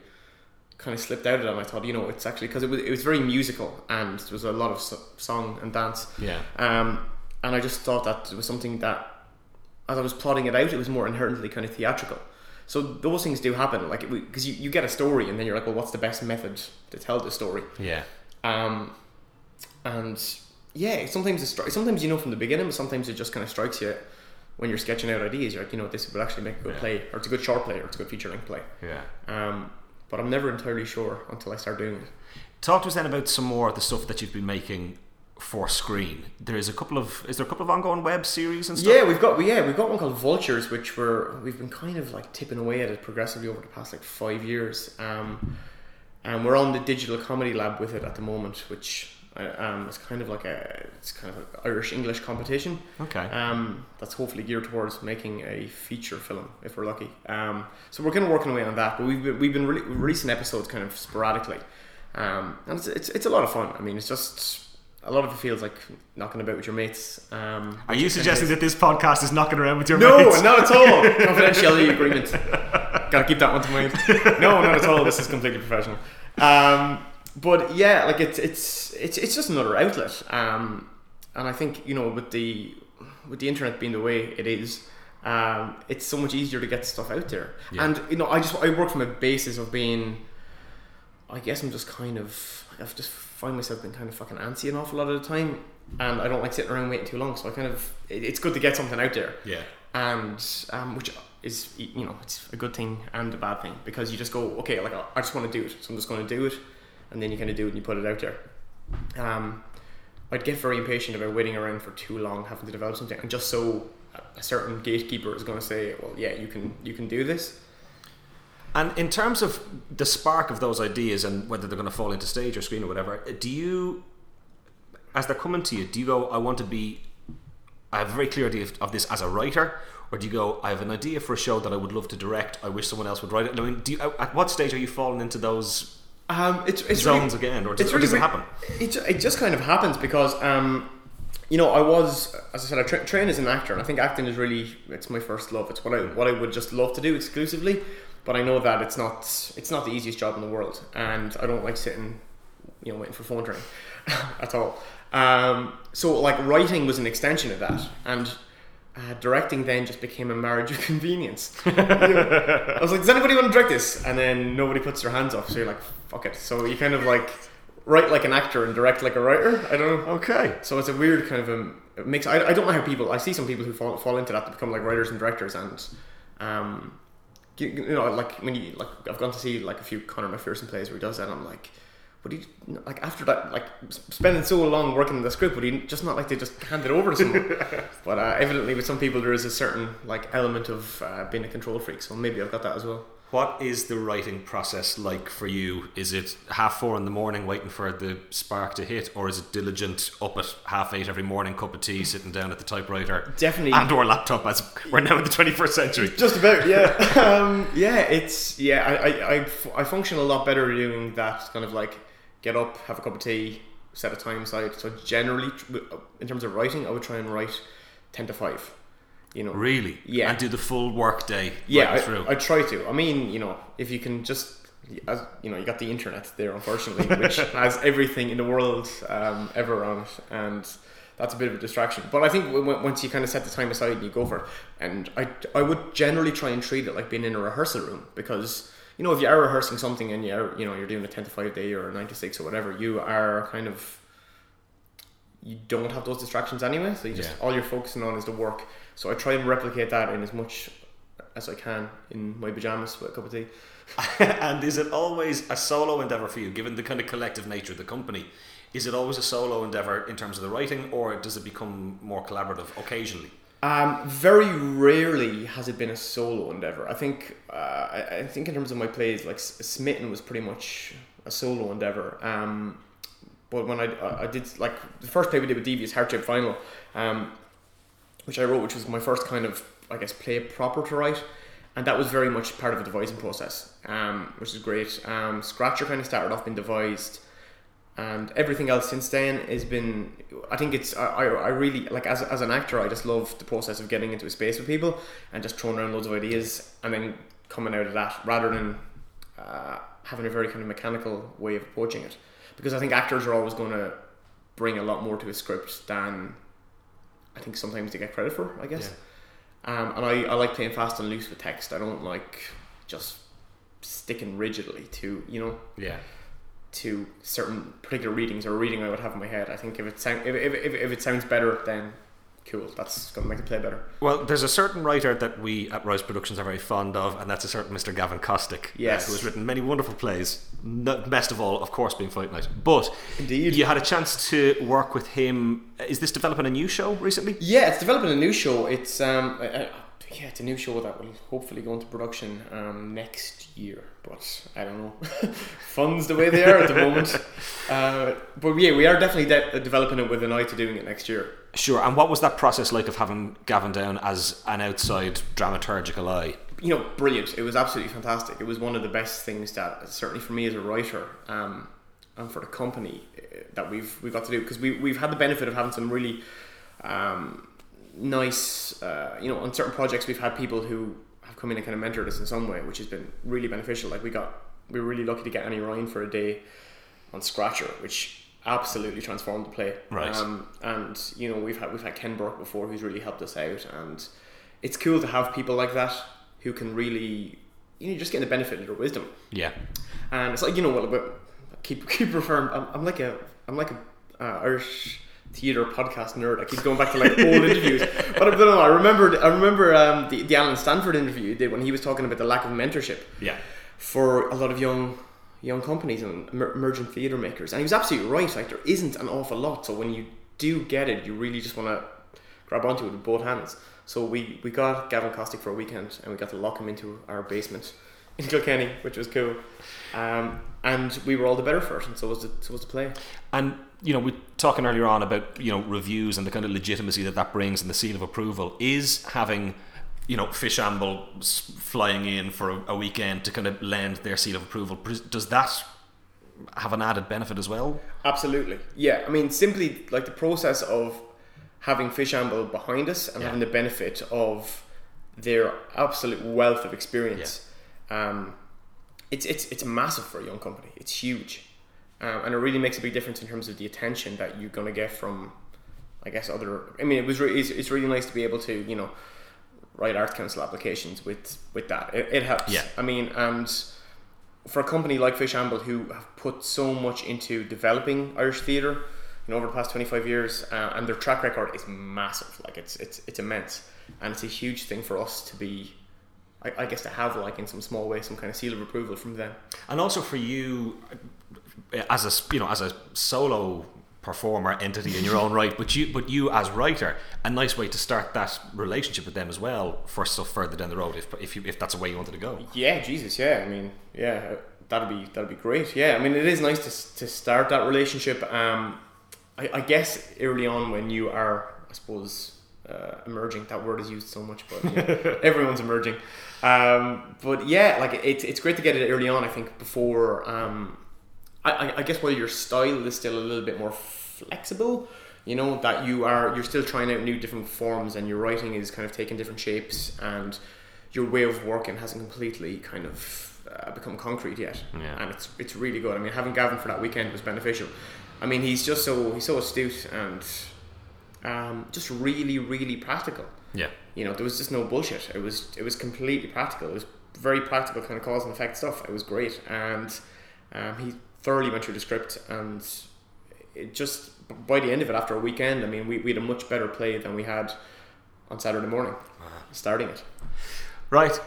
kind of slipped out of it, and I thought, you know, it's actually because it was it was very musical, and there was a lot of so- song and dance. Yeah. Um, and I just thought that it was something that, as I was plotting it out, it was more inherently kind of theatrical. So those things do happen, like because you, you get a story and then you're like, well, what's the best method to tell the story? Yeah. Um, and yeah, sometimes it stri- sometimes you know from the beginning, but sometimes it just kind of strikes you when you're sketching out ideas. You're like, you know, this would actually make a good Yeah. play, or it's a good short play, or it's a good feature length play. Yeah. Um, but I'm never entirely sure until I start doing it. Talk to us then about some more of the stuff that you've been making for screen. There is a couple of is there a couple of ongoing web series and stuff? Yeah, we've got yeah we've got one called Vultures, which we're we've been kind of like tipping away at it progressively over the past like five years. Um, and we're on the digital comedy lab with it at the moment, which um, is kind of like a it's kind of an Irish English competition. Okay. Um, that's hopefully geared towards making a feature film if we're lucky. Um, so we're kind of working away on that, but we've been, we've been re- releasing episodes kind of sporadically, um, and it's, it's it's a lot of fun. I mean, it's just a lot of it feels like knocking about with your mates. Um, Are you suggesting that this podcast is knocking around with your no, mates? No, not at all. *laughs* Confidentiality agreement. Gotta keep that one to mind. *laughs* No, not at all. This is completely professional. Um, but yeah, like it's it's it's it's just another outlet. Um, and I think you know with the with the internet being the way it is, um, it's so much easier to get stuff out there. Yeah. And you know, I just I work from a basis of being. I guess I'm just kind of I've just find myself being kind of fucking antsy an awful lot of the time, and I don't like sitting around waiting too long. So I kind of it, it's good to get something out there Yeah. and um, which is you know it's a good thing and a bad thing because you just go okay like I just want to do it so I'm just going to do it and then you kind of do it and you put it out there. Um, I'd get very impatient about waiting around for too long having to develop something and just so a- certain gatekeeper is going to say well yeah you can you can do this. And in terms of the spark of those ideas and whether they're going to fall into stage or screen or whatever, do you, as they're coming to you, do you go, I want to be, I have a very clear idea of, of this as a writer, or do you go, I have an idea for a show that I would love to direct, I wish someone else would write it? I mean, do you, at what stage are you falling into those um, it's, it's zones really, again, or does, it's or does it happen? It, it just kind of happens because, um, you know, I was, as I said, I tra- train as an actor, and I think acting is really, it's my first love. It's what I, what I would just love to do exclusively. But I know that it's not, it's not the easiest job in the world, and I don't like sitting, you know, waiting for phone to ring *laughs* at all. Um, so like writing was an extension of that, and. Uh, directing then just became a marriage of *laughs* convenience. You know, I was like, "Does anybody want to direct this?" And then nobody puts their hands up, so you're like, "Fuck it." So you kind of like write like an actor and direct like a writer. I don't know. Okay. So it's a weird kind of a mix. I, I don't know how people. I see some people who fall, fall into that to become like writers and directors, and um, you, you know, like when you like, I've gone to see like a few Conor McPherson plays where he does that. And I'm like, would he like after that like spending so long working on the script? Would he just not like to just hand it over to someone? *laughs* but uh, evidently, with some people, there is a certain like element of uh, being a control freak. So maybe I've got that as well. What is the writing process like for you? Is it half four in the morning waiting for the spark to hit, or is it diligent up at half eight every morning, cup of tea, sitting down at the typewriter, Definitely and or laptop? As we're now in the twenty first century. *laughs* Just about, yeah. *laughs* um, yeah, it's yeah. I I I function a lot better doing that kind of like get up, have a cup of tea, set a time aside. So generally, in terms of writing, I would try and write ten to five. You know, Really? Yeah. And do the full work day yeah, right I, through. I try to. I mean, you know, if you can just, as you know, you got the internet there, unfortunately, which *laughs* has everything in the world um, ever on it, and that's a bit of a distraction. But I think once you kind of set the time aside and you go for it, and I, I would generally try and treat it like being in a rehearsal room because you know if you are rehearsing something and you are, you know you're doing a ten to five day or a nine to six or whatever, you are kind of you don't have those distractions anyway. So you just Yeah. all you're focusing on is the work. So I try and replicate that in as much as I can in my pajamas with a cup of tea. *laughs* and is it always a solo endeavor for you, given the kind of collective nature of the company? Is it always a solo endeavor in terms of the writing, or does it become more collaborative occasionally? Um, very rarely has it been a solo endeavor. I think uh, I, think in terms of my plays, like Smitten was pretty much a solo endeavor. Um, but when I, I did like the first play we did with Devious Heart Shape Final, um, which I wrote, which was my first kind of I guess play proper to write, and that was very much part of a devising process, um, which is great. Um, Scratcher kind of started off being devised and everything else since then has been i think it's i, I really like as, as an actor i just love the process of getting into a space with people and just throwing around loads of ideas and then coming out of that rather than uh, having a very kind of mechanical way of approaching it. Because i think actors are always going to bring a lot more to a script than i think sometimes they get credit for i guess. Um, and I, I like playing fast and loose with text. I don't like just sticking rigidly to you know? Yeah. To certain particular readings or a reading I would have in my head. I think if it sound if, if, if, if it sounds better, then cool. That's going to make the play better. Well, there's a certain writer that we at Rise Productions are very fond of, and that's a certain Mr. Gavin Kostick, uh, Yes. who has written many wonderful plays. Best of all, of course, being Fight Night. But Indeed. you had a chance to work with him. Is this developing a new show recently? Yeah, it's developing a new show. It's um, uh, uh, yeah, it's a new show that will hopefully go into production um, next year. But I don't know, *laughs* funds the way they are at the moment. *laughs* Uh, but yeah, we are definitely de- developing it with an eye to doing it next year. Sure. And what was that process like of having Gavin down as an outside dramaturgical eye? you know, brilliant. It was absolutely fantastic. It was one of the best things that certainly for me as a writer, um, and for the company uh, that we've we've got to do because we we've had the benefit of having some really um, nice, uh, you know, on certain projects we've had people who come in and kind of mentored us in some way, which has been really beneficial. Like we got we were really lucky to get Annie Ryan for a day on Scratcher, which absolutely transformed the play. Right. Um, and you know we've had we've had Ken Burke before who's really helped us out, and it's cool to have people like that who can really you know just get the benefit of their wisdom. Yeah. And it's like you know what, keep *laughs* keep referring. I'm, I'm like a I'm like a uh, Irish theater podcast nerd. I keep going back to like old interviews, but I don't know. I remember I remember um, the the Alan Stanford interview he did when he was talking about the lack of mentorship Yeah. for a lot of young young companies and emerging theater makers. And he was absolutely right. Like there isn't an awful lot. So when you do get it, you really just want to grab onto it with both hands. So we, we got Gavin Kostick for a weekend and we got to lock him into our basement in Kilkenny, which was cool. Um, and we were all the better for it, and so was the so was the play. And you know, we talking earlier on about you know reviews and the kind of legitimacy that that brings and the seal of approval is having you know Fishamble s- flying in for a, a weekend to kind of lend their seal of approval. Does that have an added benefit as well? Absolutely. Yeah, I mean, simply like the process of having Fishamble behind us and Yeah. having the benefit of their absolute wealth of experience. Um, it's, it's, it's massive for a young company. It's huge. Um, and it really makes a big difference in terms of the attention that you're going to get from, I guess, other. I mean, it was re- it's, it's really nice to be able to, you know, write Arts Council applications with, with that. It, it helps. Yeah. I mean, and for a company like Fishamble who have put so much into developing Irish theatre, you know, over the past twenty five years, uh, and their track record is massive. Like it's it's it's immense, and it's a huge thing for us to be, I, I guess, to have like in some small way some kind of seal of approval from them. And also for you, as a you know as a solo performer entity in your own right, but you but you as writer, a nice way to start that relationship with them as well for stuff further down the road, if if you if that's a way you wanted to go. Yeah, Jesus, yeah. I mean, yeah, that'd be that'd be great. Yeah, I mean, it is nice to to start that relationship. Um, I, I guess early on when you are, I suppose, uh, emerging. That word is used so much, but you *laughs* know, everyone's emerging. Um, but yeah, like it's it's great to get it early on. I think before. Um, I, I, I guess while your style is still a little bit more flexible, you know that you are you're still trying out new different forms, and your writing is kind of taking different shapes, and your way of working hasn't completely kind of uh, become concrete yet. Yeah. And it's it's really good. I mean, having Gavin for that weekend was beneficial. I mean, he's just so he's so astute and um, just really really practical. Yeah. You know, there was just no bullshit. It was it was completely practical. It was very practical kind of cause and effect stuff. It was great, and um, he thoroughly went through the script, and it just by the end of it, after a weekend, I mean, we, we had a much better play than we had on Saturday morning, starting it. Right.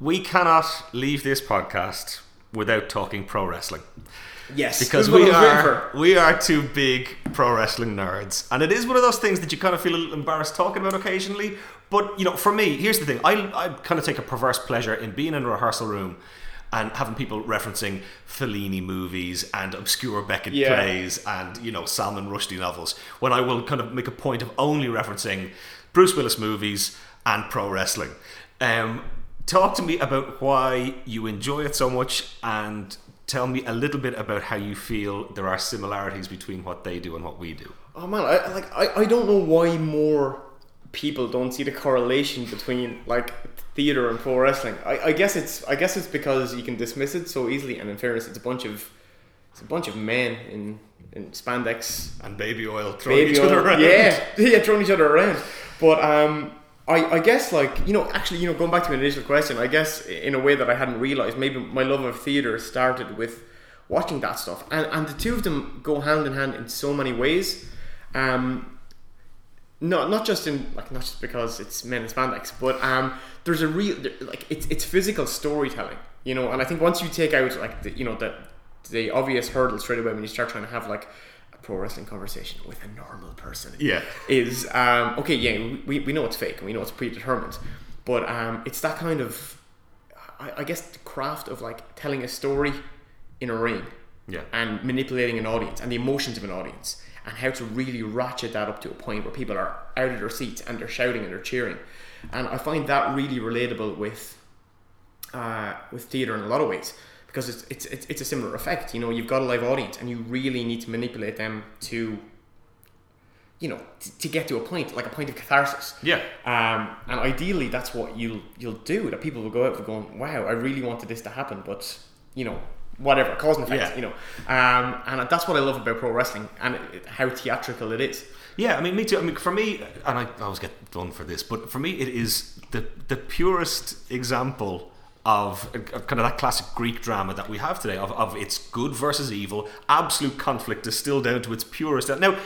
We cannot leave this podcast without talking pro wrestling. Yes, because this is what we I was waiting are we are two big pro wrestling nerds, and it is one of those things that you kind of feel a little embarrassed talking about occasionally. But you know, for me, here's the thing: I I kind of take a perverse pleasure in being in a rehearsal room and having people referencing Fellini movies and obscure Beckett Yeah. plays and you know Salman Rushdie novels. When I will kind of make a point of only referencing Bruce Willis movies and pro wrestling. Um, talk to me about why you enjoy it so much and tell me a little bit about how you feel there are similarities between what they do and what we do. Oh man, I like I, I don't know why more people don't see the correlation between like theater and pro wrestling. I, I guess it's I guess it's because you can dismiss it so easily, and in fairness, it's a bunch of it's a bunch of men in in spandex, And baby oil throwing baby each other around. yeah, *laughs* yeah, throwing each other around. But um, I I guess like you know actually you know going back to an initial question, I guess in a way that I hadn't realized, maybe my love of theater started with watching that stuff, and and the two of them go hand in hand in so many ways. Um, no, not just in like not just because it's men in spandex, but um, there's a real like it's it's physical storytelling, you know. And I think once you take out like the, you know the the obvious hurdle straight away when you start trying to have like pro wrestling conversation with a normal person, Yeah. is um, okay. Yeah, we, we know it's fake and we know it's predetermined, but um, it's that kind of I, I guess the craft of like telling a story in a ring Yeah. and manipulating an audience and the emotions of an audience and how to really ratchet that up to a point where people are out of their seats and they're shouting and they're cheering. And I find that really relatable with uh, with theatre in a lot of ways because it's, it's it's it's a similar effect. You know, you've got a live audience and you really need to manipulate them to you know t- to get to a point like a point of catharsis. Yeah. Um, and ideally, that's what you'll you'll do. That people will go out for going, "Wow, I really wanted this to happen," but you know, whatever cause and effect. Yeah. You know, um, and that's what I love about pro wrestling and it, how theatrical it is. Yeah, I mean, me too. I mean, for me, and I always get done for this, but for me, it is the the purest example of, of kind of that classic Greek drama that we have today of, of its good versus evil, absolute conflict distilled down to its purest. Now,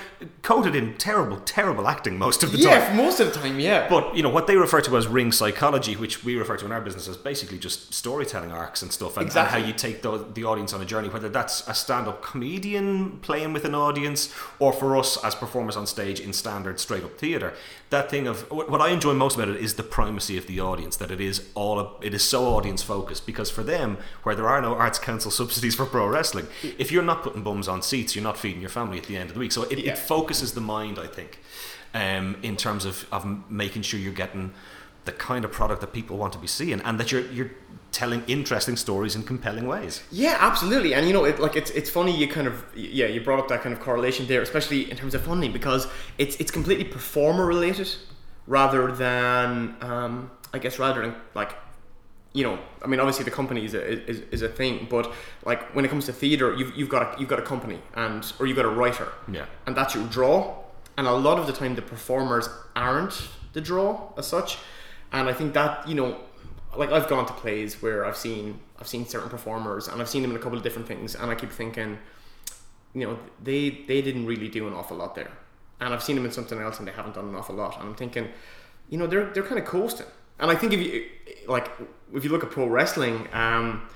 coated in terrible, terrible acting most of the time. Yeah, most of the time, yeah. But you know what they refer to as ring psychology, which we refer to in our business as basically just storytelling arcs and stuff, and, Exactly. and how you take the, the audience on a journey, whether that's a stand-up comedian playing with an audience, or for us as performers on stage in standard straight-up theatre. That thing of what I enjoy most about it is the primacy of the audience. That it is all it is so audience focused because for them, where there are no arts council *laughs* subsidies for pro wrestling, if you're not putting bums on seats, you're not feeding your family at the end of the week. So it, Yeah. it focuses the mind, I think um, in terms of, of making sure you're getting the kind of product that people want to be seeing and that you're you're telling interesting stories in compelling ways. Yeah, absolutely. And you know, it, like it's it's funny. You kind of yeah, you brought up that kind of correlation there, especially in terms of funding, because it's it's completely performer related rather than um, I guess rather than like you know, I mean, obviously the company is a, is, is a thing, but like when it comes to theater, you've, you've got a, you've got a company and or you've got a writer, Yeah. and that's your draw. And a lot of the time, the performers aren't the draw as such. And I think that you know, like I've gone to plays where I've seen I've seen certain performers and I've seen them in a couple of different things, and I keep thinking, you know, they they didn't really do an awful lot there. And I've seen them in something else, and they haven't done an awful lot. And I'm thinking, you know, they're they're kind of coasting. And I think if you like, if you look at pro wrestling, um,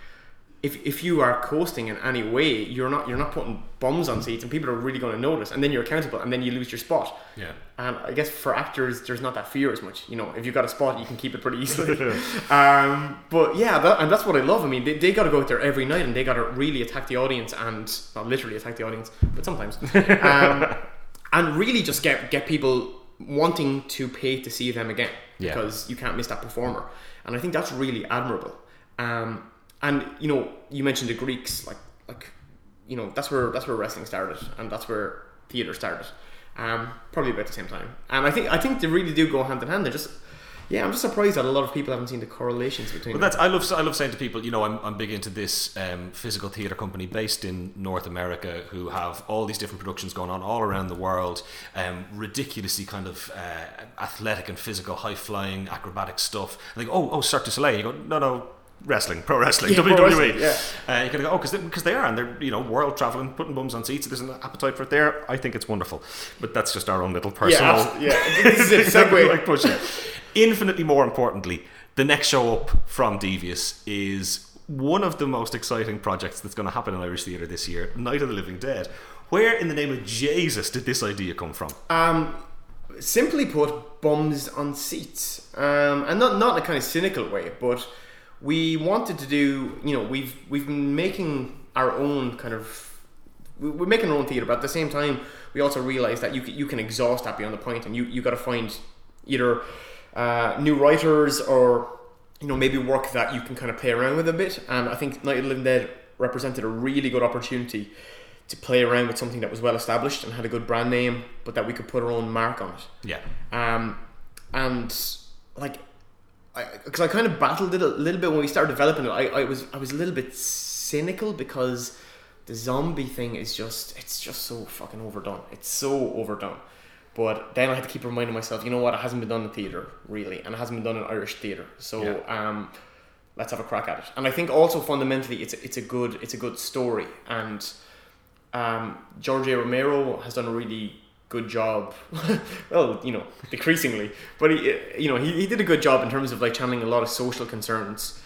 if, if you are coasting in any way, you're not you're not putting bums on seats, and people are really going to notice, and then you're accountable, and then you lose your spot. Yeah. And I guess for actors, there's not that fear as much. You know, if you've got a spot, you can keep it pretty easily. *laughs* um, but yeah, that, and that's what I love. I mean, they, they got to go out there every night, and they got to really attack the audience, and not literally attack the audience, but sometimes, *laughs* um, and really just get get people wanting to pay to see them again Yeah. because you can't miss that performer. And I think that's really admirable. Um, and you know, you mentioned the Greeks, like like you know, that's where that's where wrestling started, and that's where theater started. Um, probably about the same time. And I think I think they really do go hand in hand. They're just yeah, I'm just surprised that a lot of people haven't seen the correlations between. But them. that's I love I love saying to people, you know, I'm, I'm big into this um, physical theatre company based in North America who have all these different productions going on all around the world, um, ridiculously kind of uh, athletic and physical, high flying, acrobatic stuff. And they go, oh, oh, Cirque du Soleil. You go, no, no. Wrestling, pro wrestling, Yeah, WWE. pro wrestling, yeah. Uh, you gotta go, oh, because they, they are, and they're you know world traveling, putting bums on seats. There's an appetite for it there. I think it's wonderful, but that's just our own little personal. yeah, yeah. *laughs* This is it. Segue. like pushing it. Infinitely more importantly, the next show up from Devious is one of the most exciting projects that's going to happen in Irish theatre this year, Night of the Living Dead. Where in the name of Jesus did this idea come from? Um, simply put, bums on seats, um, and not not in a kind of cynical way, but we wanted to do. You know, we've we've been making our own kind of. we- We're making our own theatre, but at the same time, we also realize that you can, you can exhaust that beyond the point, and you you got to find either uh, new writers or you know maybe work that you can kind of play around with a bit. And I think Night of the Living Dead represented a really good opportunity to play around with something that was well established and had a good brand name, but that we could put our own mark on it. Yeah. Um, and like, because I, kind of battled it a little bit when we started developing it. I, I was I was a little bit cynical because the zombie thing is just it's just so fucking overdone. It's so overdone. But then I had to keep reminding myself, you know what? It hasn't been done in theatre really, and it hasn't been done in Irish theatre. So Yeah. um, let's have a crack at it. And I think also fundamentally, it's a, it's a good it's a good story, and um, George A. Romero has done a really good job. *laughs* well, you know, decreasingly, but he, you know, he, he did a good job in terms of like channeling a lot of social concerns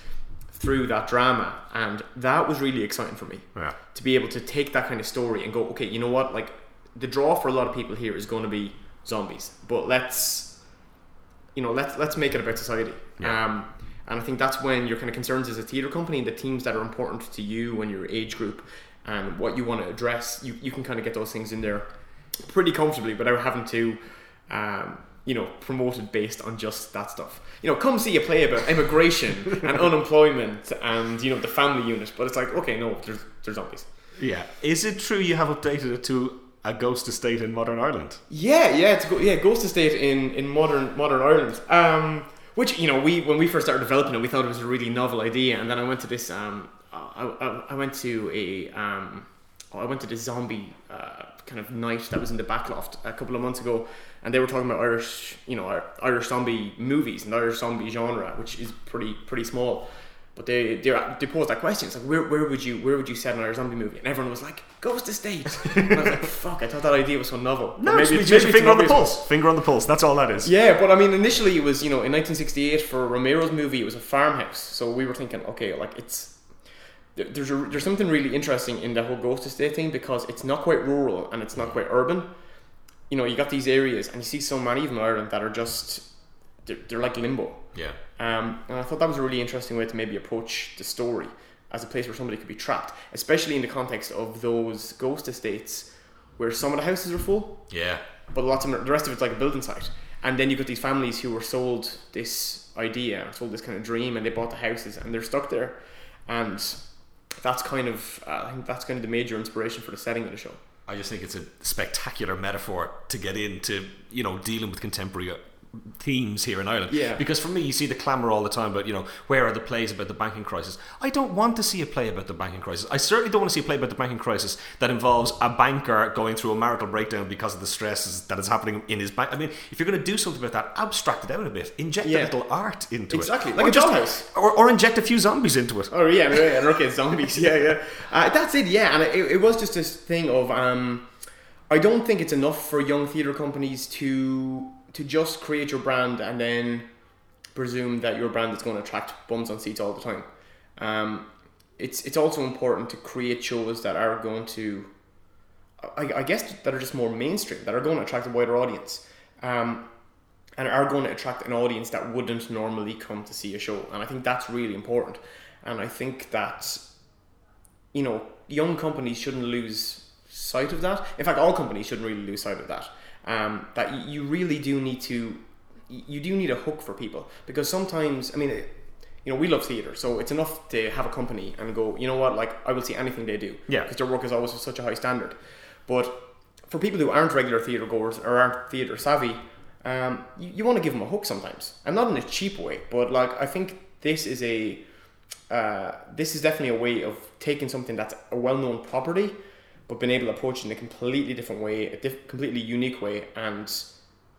through that drama, and that was really exciting for me. Yeah. To be able to take that kind of story and go, okay, you know what, like the draw for a lot of people here is going to be zombies, but let's, you know, let's let's make it about society. Yeah. Um, and I think that's when your kind of concerns as a theatre company the themes that are important to you and your age group and what you want to address, you, you can kind of get those things in there pretty comfortably without having to, um, you know, promote it based on just that stuff. You know, come see a play about immigration *laughs* and unemployment and you know the family unit, but it's like okay, no, there's there's zombies. Yeah. Is it true you have updated it to a ghost estate in modern Ireland? Yeah, yeah, it's go- yeah, Ghost Estate in in modern modern Ireland. Um, which you know we when we first started developing it, we thought it was a really novel idea, and then I went to this um, I, I, I went to a um, I went to this zombie uh, kind of night that was in the backloft a couple of months ago, and they were talking about Irish you know Irish zombie movies and the Irish zombie genre, which is pretty pretty small. But they they they posed that question. It's like where, where would you where would you set an Irish zombie movie? And everyone was like Ghost Estate. and I was like *laughs* fuck, I thought that idea was so novel. No, maybe, it's- just maybe it's finger on the an obvious one. pulse. Finger on the pulse. That's all that is. Yeah, but I mean, initially it was you know in 1968 for Romero's movie, it was a farmhouse. So we were thinking, okay, like it's there's a, there's something really interesting in the whole ghost estate thing because it's not quite rural and it's not quite urban. You know, you got these areas and you see so many of them in Ireland that are just they're, they're like limbo. Yeah. Um, and I thought that was a really interesting way to maybe approach the story as a place where somebody could be trapped, especially in the context of those ghost estates where some of the houses are full Yeah. but lots of them, the rest of it's like a building site. And then you got these families who were sold this idea, sold this kind of dream, and they bought the houses, and they're stuck there. And that's kind of, uh, I think that's kind of the major inspiration for the setting of the show. I just think it's a spectacular metaphor to get into, you know, dealing with contemporary themes here in Ireland. Yeah. Because for me, you see the clamour all the time about, you know, where are the plays about the banking crisis? I don't want to see a play about the banking crisis. I certainly don't want to see a play about the banking crisis that involves a banker going through a marital breakdown because of the stresses that is happening in his bank. I mean, if you're going to do something about that, abstract it out a bit. Inject Yeah. a little art into Exactly, it. like Or a dollhouse. Or, or inject a few zombies into it. Oh yeah, yeah, yeah, okay, zombies, *laughs* yeah, yeah. Uh, that's it, yeah. And it, it was just this thing of, um, I don't think it's enough for young theatre companies to to just create your brand and then presume that your brand is going to attract bums on seats all the time. Um, it's it's also important to create shows that are going to, I, I guess, that are just more mainstream, that are going to attract a wider audience. Um, and are going to attract an audience that wouldn't normally come to see a show. And I think that's really important. And I think that, you know, young companies shouldn't lose sight of that. In fact, all companies shouldn't really lose sight of that. Um, that you really do need to, you do need a hook for people because sometimes, I mean, it- you know, we love theatre, so it's enough to have a company and go, you know what, like I will see anything they do. Yeah. Because their work is always such a high standard. But for people who aren't regular theatre goers or aren't theatre savvy, um, you, you want to give them a hook sometimes, and not in a cheap way. But like I think this is a uh, this is definitely a way of taking something that's a well-known property, but been able to approach it in a completely different way, a diff- completely unique way, and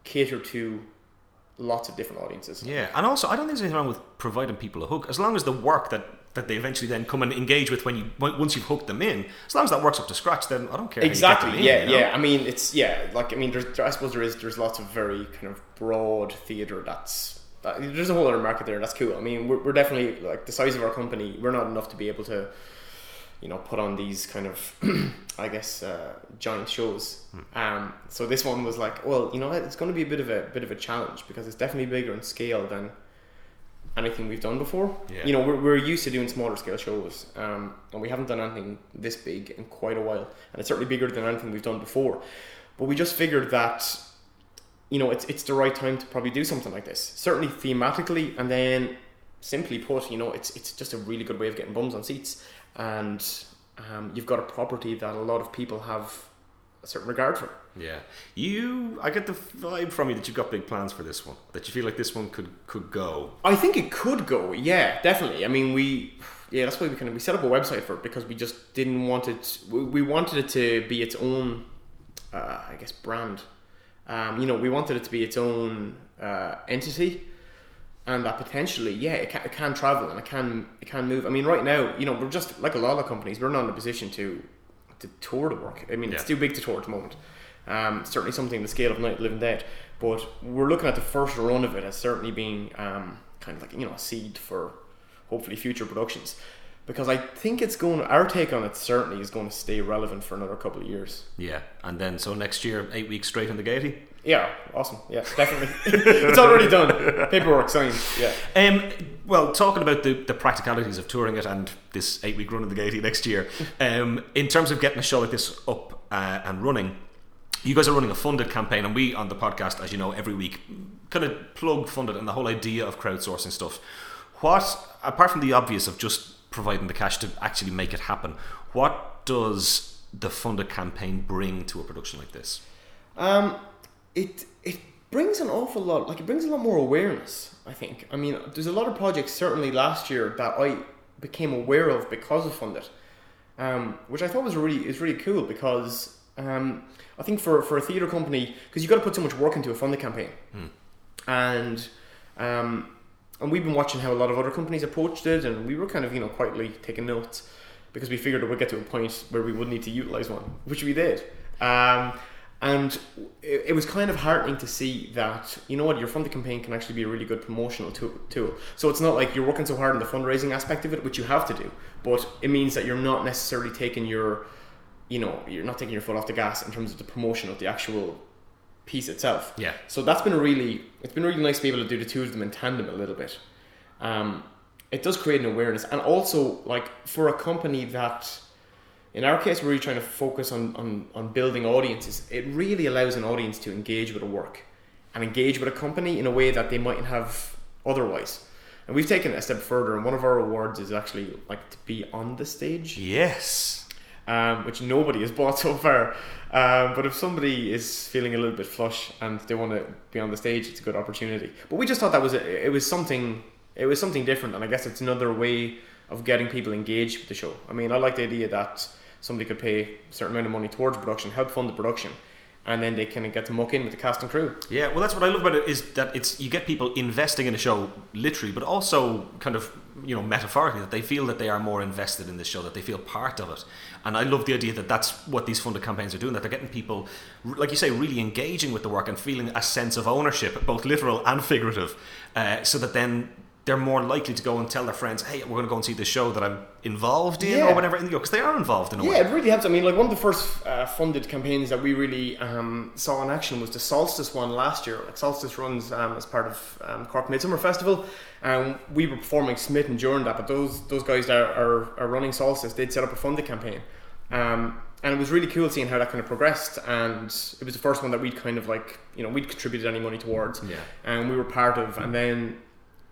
cater to lots of different audiences. Yeah, and also I don't think there's anything wrong with providing people a hook, as long as the work that, that they eventually then come and engage with when you once you've hooked them in, as long as that works up to scratch, then I don't care. how you get Exactly. in, yeah, you know? yeah. I mean, it's yeah. Like I mean, there's there, I suppose there is there's lots of very kind of broad theater that's. That, there's a whole other market there. That's cool. I mean, we're, we're definitely like the size of our company. We're not enough to be able to, you know, put on these kind of, *clears throat* I guess, uh, giant shows. Hmm. Um, so this one was like, well, you know, it's going to be a bit of a bit of a challenge because it's definitely bigger in scale than anything we've done before. Yeah. You know, we're, we're used to doing smaller scale shows, um, and we haven't done anything this big in quite a while, and it's certainly bigger than anything we've done before. But we just figured that, you know, it's it's the right time to probably do something like this. Certainly thematically, and then simply put, you know, it's it's just a really good way of getting bums on seats, and um, you've got a property that a lot of people have a certain regard for. Yeah, you. I get the vibe from you that you've got big plans for this one. That you feel like this one could could go. I think it could go, yeah, definitely. I mean, we, yeah, that's why we kind of we set up a website for it because we just didn't want it. We, we wanted it to be its own, uh, I guess, brand. Um, you know, we wanted it to be its own uh, entity, and that potentially, yeah, it can, it can travel and it can it can move. I mean, right now, you know, we're just like a lot of companies. We're not in a position to to tour the work. I mean, it's too big to tour at the moment. Um, certainly something the scale of Night Living Dead. But we're looking at the first run of it as certainly being um, kind of like you know a seed for hopefully future productions. Because I think it's going. Our take on it certainly is going to stay relevant for another couple of years. Yeah, and then so next year, eight weeks straight on the Gaiety. Yeah, awesome. Yeah, definitely. *laughs* it's already done. Paperwork signed. Yeah. Um, well, talking about the, the practicalities of touring it and this eight week run of the Gaiety next year, um, in terms of getting a show like this up uh, and running, you guys are running a funded campaign, and we on the podcast, as you know, every week kind of plug funded and the whole idea of crowdsourcing stuff. What, apart from the obvious of just providing the cash to actually make it happen, what does the funded campaign bring to a production like this? Um, it it brings an awful lot. Like it brings a lot more awareness. I think. I mean, there's a lot of projects certainly last year that I became aware of because of Funded, um, which I thought was really is really cool because um, I think for for a theatre company because you've got to put so much work into a funded campaign, and um, and we've been watching how a lot of other companies approached it, and we were kind of you know quietly taking notes because we figured it would get to a point where we would need to utilize one, which we did. Um, and it, it was kind of heartening to see that you know what your funded campaign can actually be a really good promotional tool, tool. So it's not like you're working so hard on the fundraising aspect of it, which you have to do, but it means that you're not necessarily taking your, you know, you're not taking your foot off the gas in terms of the promotion of the actual piece itself. Yeah. So that's been a really, it's been really nice to be able to do the two of them in tandem a little bit. Um, it does create an awareness, and also like for a company that, in our case, we're really trying to focus on on on building audiences. It really allows an audience to engage with a work, and engage with a company in a way that they mightn't have otherwise. And we've taken it a step further, and one of our awards is actually like to be on the stage Yes. um, which nobody has bought so far. Um, but if somebody is feeling a little bit flush and they want to be on the stage, it's a good opportunity. But we just thought that was a, it was something it was something different, and I guess it's another way of getting people engaged with the show. I mean, I like the idea that somebody could pay a certain amount of money towards production, help fund the production, and then they of get to muck in with the cast and crew. Yeah, well, that's what I love about it is that it's you get people investing in a show literally, but also kind of you know metaphorically that they feel that they are more invested in this show, that they feel part of it, and I love the idea that that's what these funded campaigns are doing. That they're getting people, like you say, really engaging with the work and feeling a sense of ownership, both literal and figurative, uh, so that then they're more likely to go and tell their friends, "Hey, we're going to go and see the show that I'm involved in, Yeah. or whatever," because they are involved in a Yeah, way. it really helps. I mean, like one of the first uh, funded campaigns that we really um, saw in action was the Solstice one last year. Like Solstice runs um, as part of um, Cork Midsummer Festival, and we were performing Smitten during that. But those those guys that are, are running Solstice, they'd set up a funded campaign, um, and it was really cool seeing how that kind of progressed. And it was the first one that we'd kind of like you know we'd contributed any money towards, Yeah. and we were part of. And then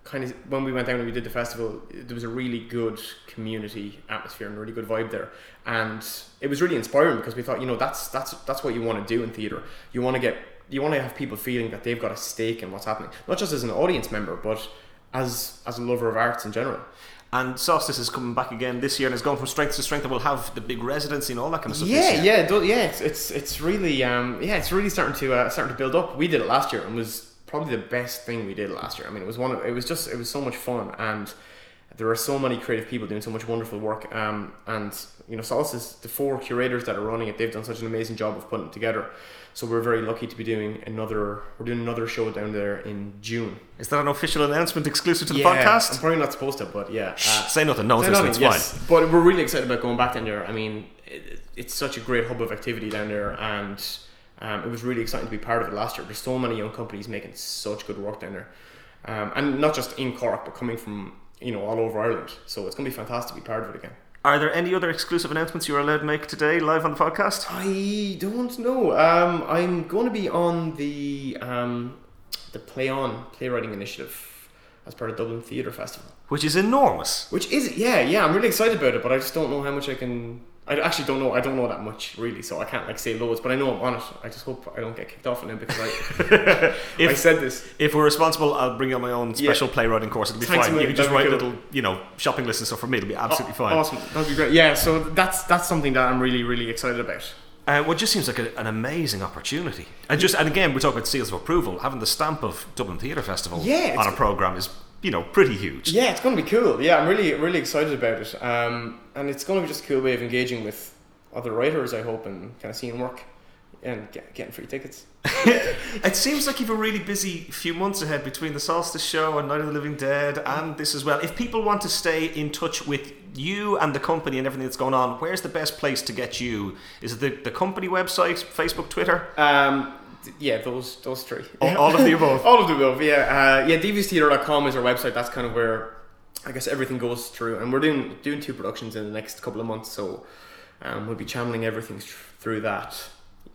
kind of when we went down and we did the festival, there was a really good community atmosphere and a really good vibe there, and it was really inspiring because we thought, you know, that's that's that's what you want to do in theatre. You want to get you want to have people feeling that they've got a stake in what's happening, not just as an audience member, but as as a lover of arts in general. And Solstice is coming back again this year and has gone from strength to strength and will have the big residency and all that kind of stuff. Yeah, yeah, yeah. It's, it's it's really um yeah, it's really starting to uh, starting to build up. We did it last year and was probably the best thing we did last year. I mean, it was one of it was just it was so much fun and there are so many creative people doing so much wonderful work. Um, and you know, Solstice, the four curators that are running it, they've done such an amazing job of putting it together. So we're very lucky to be doing another. We're doing another show down there in June. Is that an official announcement exclusive to the Yeah, I'm podcast? probably not supposed to, but yeah. uh, Say nothing. No Say nothing, It's yes. fine. But we're really excited about going back down there. I mean, it, it's such a great hub of activity down there, and um, it was really exciting to be part of it last year. There's so many young companies making such good work down there, um, and not just in Cork, but coming from you know all over Ireland. So it's going to be fantastic to be part of it again. Are there any other exclusive announcements you are allowed to make today live on the podcast? I don't know. Um, I'm going to be on the um, the Play On playwriting initiative as part of Dublin Theatre Festival. Which is enormous. Which is yeah, yeah, I'm really excited about it, but I just don't know how much I can. I actually don't know. I don't know that much really, so I can't like say loads. But I know I'm on it. I just hope I don't get kicked off on it because I *laughs* if, I said this. if we're responsible, I'll bring on my own special playwriting course. It'll be Thanks fine. You can just write be little, you know, shopping lists and stuff for me. It'll be absolutely Aw- fine. Awesome, that'd be great. Yeah, so that's that's something that I'm really really excited about. Uh, well, just seems like a, an amazing opportunity. And just and again, we're talking about seals of approval. Having the stamp of Dublin Theatre Festival Yeah, on a program is, you know, pretty huge. Yeah, it's going to be cool. Yeah, I'm really really excited about it. Um, and it's going to be just a cool way of engaging with other writers. I hope and kind of seeing work and get, getting free tickets. *laughs* it seems like you've a really busy few months ahead between the Solstice show and Night of the Living Dead and this as well. If people want to stay in touch with you and the company and everything that's going on, where's the best place to get you? Is it the, the company website, Facebook, Twitter? Um, yeah, those those three. All, all of the above. *laughs* all of the above. Yeah, uh, yeah. DVStheater.com is our website. That's kind of where I guess everything goes through, and we're doing doing two productions in the next couple of months, so um, we'll be channeling everything through that.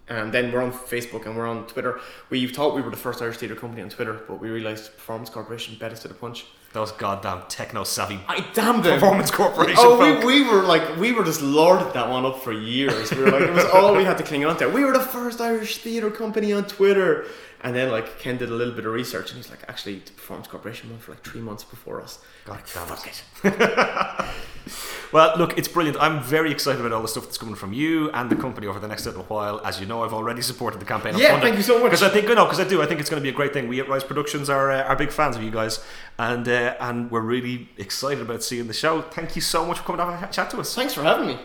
And then we're on Facebook and we're on Twitter. We thought we were the first Irish theatre company on Twitter, but we realised Performance Corporation bet us to the punch. Those goddamn techno savvy I damn them. Performance Corporation. Oh, folk. we, we were like we were just lorded that one up for years. We were like it was all we had to cling on to. We were the first Irish theatre company on Twitter. And then like Ken did a little bit of research and he's like, actually the Performance Corporation won for like three months before us. God like, damn fuck it. it. *laughs* Well, look, it's brilliant. I'm very excited about all the stuff that's coming from you and the company over the next little while. As you know, I've already supported the campaign. on Yeah, thank you so much. Because I think, no, because I do. I think it's going to be a great thing. We at Rise Productions are uh, are big fans of you guys, and uh, and we're really excited about seeing the show. Thank you so much for coming over and chat to us. Thanks for having me.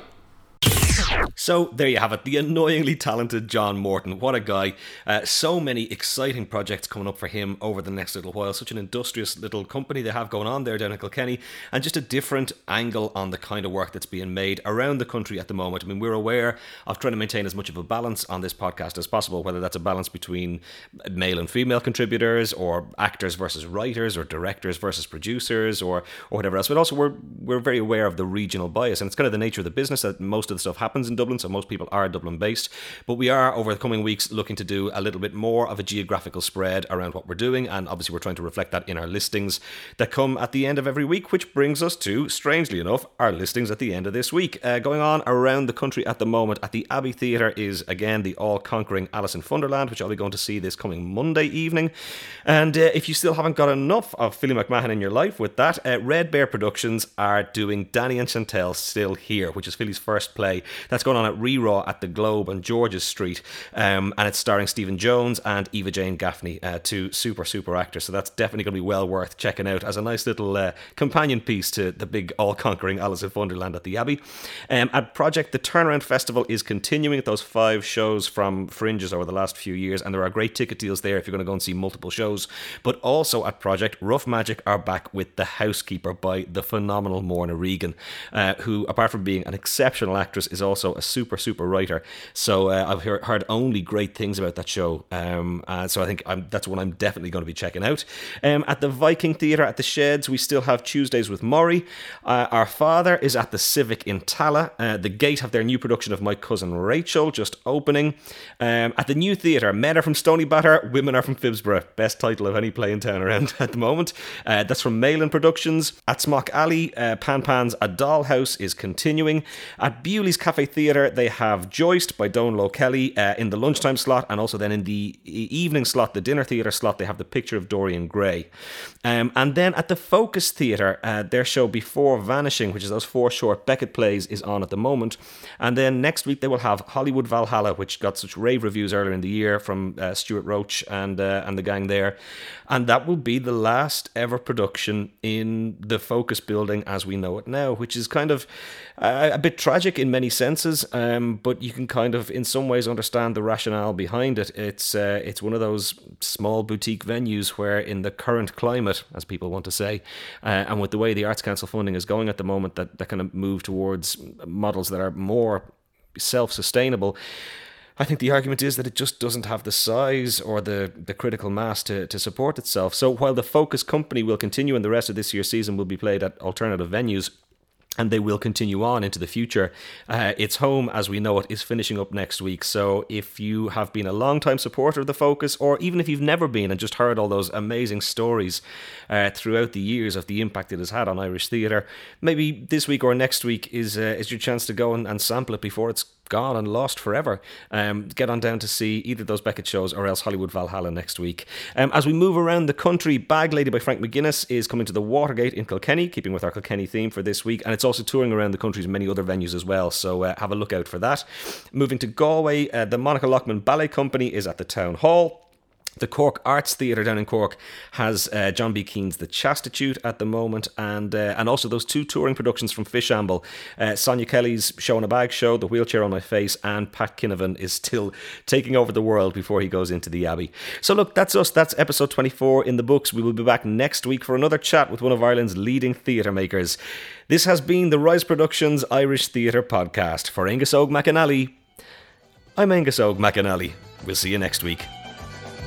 So there you have it, the annoyingly talented John Morton. What a guy! Uh, so many exciting projects coming up for him over the next little while. Such an industrious little company they have going on there down in Kilkenny, and just a different angle on the kind of work that's being made around the country at the moment. I mean, we're aware of trying to maintain as much of a balance on this podcast as possible, whether that's a balance between male and female contributors, or actors versus writers, or directors versus producers, or or whatever else. But also, we're we're very aware of the regional bias, and it's kind of the nature of the business that most of the stuff happens in Dublin. So most people are Dublin based, but we are over the coming weeks looking to do a little bit more of a geographical spread around what we're doing, and obviously we're trying to reflect that in our listings that come at the end of every week, which brings us to, strangely enough, our listings at the end of this week. Uh, going on around the country at the moment at the Abbey Theatre is again the all-conquering Alice in Funderland, which I'll be going to see this coming Monday evening. And uh, if you still haven't got enough of Philly McMahon in your life with that, uh, Red Bear Productions are doing Danny and Chantelle Still Here, which is Philly's first play. That's going on at Re-Raw at the Globe on George's Street, um, and it's starring Stephen Jones and Eva Jane Gaffney, uh, two super super actors. So that's definitely going to be well worth checking out as a nice little uh, companion piece to the big all-conquering Alice in Wonderland at the Abbey. Um, at Project, the Turnaround Festival is continuing at those five shows from Fringes over the last few years, and there are great ticket deals there if you're going to go and see multiple shows. But also at Project, Rough Magic are back with The Housekeeper by the phenomenal Morna Regan, uh, who, apart from being an exceptional actress, is also a super super writer. So uh, I've heard, heard only great things about that show. Um, uh, so I think I'm, that's one I'm definitely going to be checking out. Um, at the Viking Theatre at the Sheds, we still have Tuesdays with Morrie. Uh, our Father is at the Civic in Tallaght. Uh, the Gate have their new production of My Cousin Rachel just opening. Um, at the New Theatre, Men are from Stoneybatter, Women are from Phibsborough. Best title of any play in town around *laughs* at the moment. Uh, that's from Malin Productions. At Smock Alley, uh, Pan Pan's A Dollhouse is continuing. At Bewley's Cafe Theatre, they have Joist by Don Low Kelly uh, in the lunchtime slot, and also then in the evening slot, the dinner theatre slot, they have the picture of Dorian Gray. Um, and then at the Focus Theatre, uh, their show Before Vanishing, which is those four short Beckett plays, is on at the moment. And then next week they will have Hollywood Valhalla, which got such rave reviews earlier in the year from uh, Stuart Roach and uh, and the gang there, and that will be the last ever production in the Focus building as we know it now, which is kind of uh, a bit tragic in many senses, um, but you can kind of in some ways understand the rationale behind it. It's uh, it's one of those small boutique venues where in the current climate, as people want to say, uh, and with the way the Arts Council funding is going at the moment, that that kind of move towards models that are more self-sustainable. I think the argument is that it just doesn't have the size or the, the critical mass to, to support itself. So while the Focus Company will continue and the rest of this year's season will be played at alternative venues, and they will continue on into the future. Uh, its home, as we know it, is finishing up next week. So if you have been a long-time supporter of the Focus, or even if you've never been and just heard all those amazing stories uh, throughout the years of the impact it has had on Irish theatre, maybe this week or next week is uh, is your chance to go and, and sample it before it's gone and lost forever. Um, get on down to see either those Beckett shows or else Hollywood Valhalla next week. Um, as we move around the country, Bag Lady by Frank McGuinness is coming to the Watergate in Kilkenny, keeping with our Kilkenny theme for this week, and it's also touring around the country's many other venues as well. So uh, have a look out for that. Moving to Galway, uh, the Monica Loughman Ballet Company is at the Town Hall. The Cork Arts Theatre down in Cork has uh, John B. Keane's The Chastitute at the moment, and uh, and also those two touring productions from Fishamble. Uh, Sonya Kelly's Show in a Bag show, The Wheelchair on My Face, and Pat Kinevane is still taking over the world before he goes into the Abbey. So look, that's us. That's episode 24 in the books. We will be back next week for another chat with one of Ireland's leading theatre makers. This has been the Rise Productions Irish Theatre Podcast. For Aonghus Óg McAnally, I'm Aonghus Óg McAnally. We'll see you next week.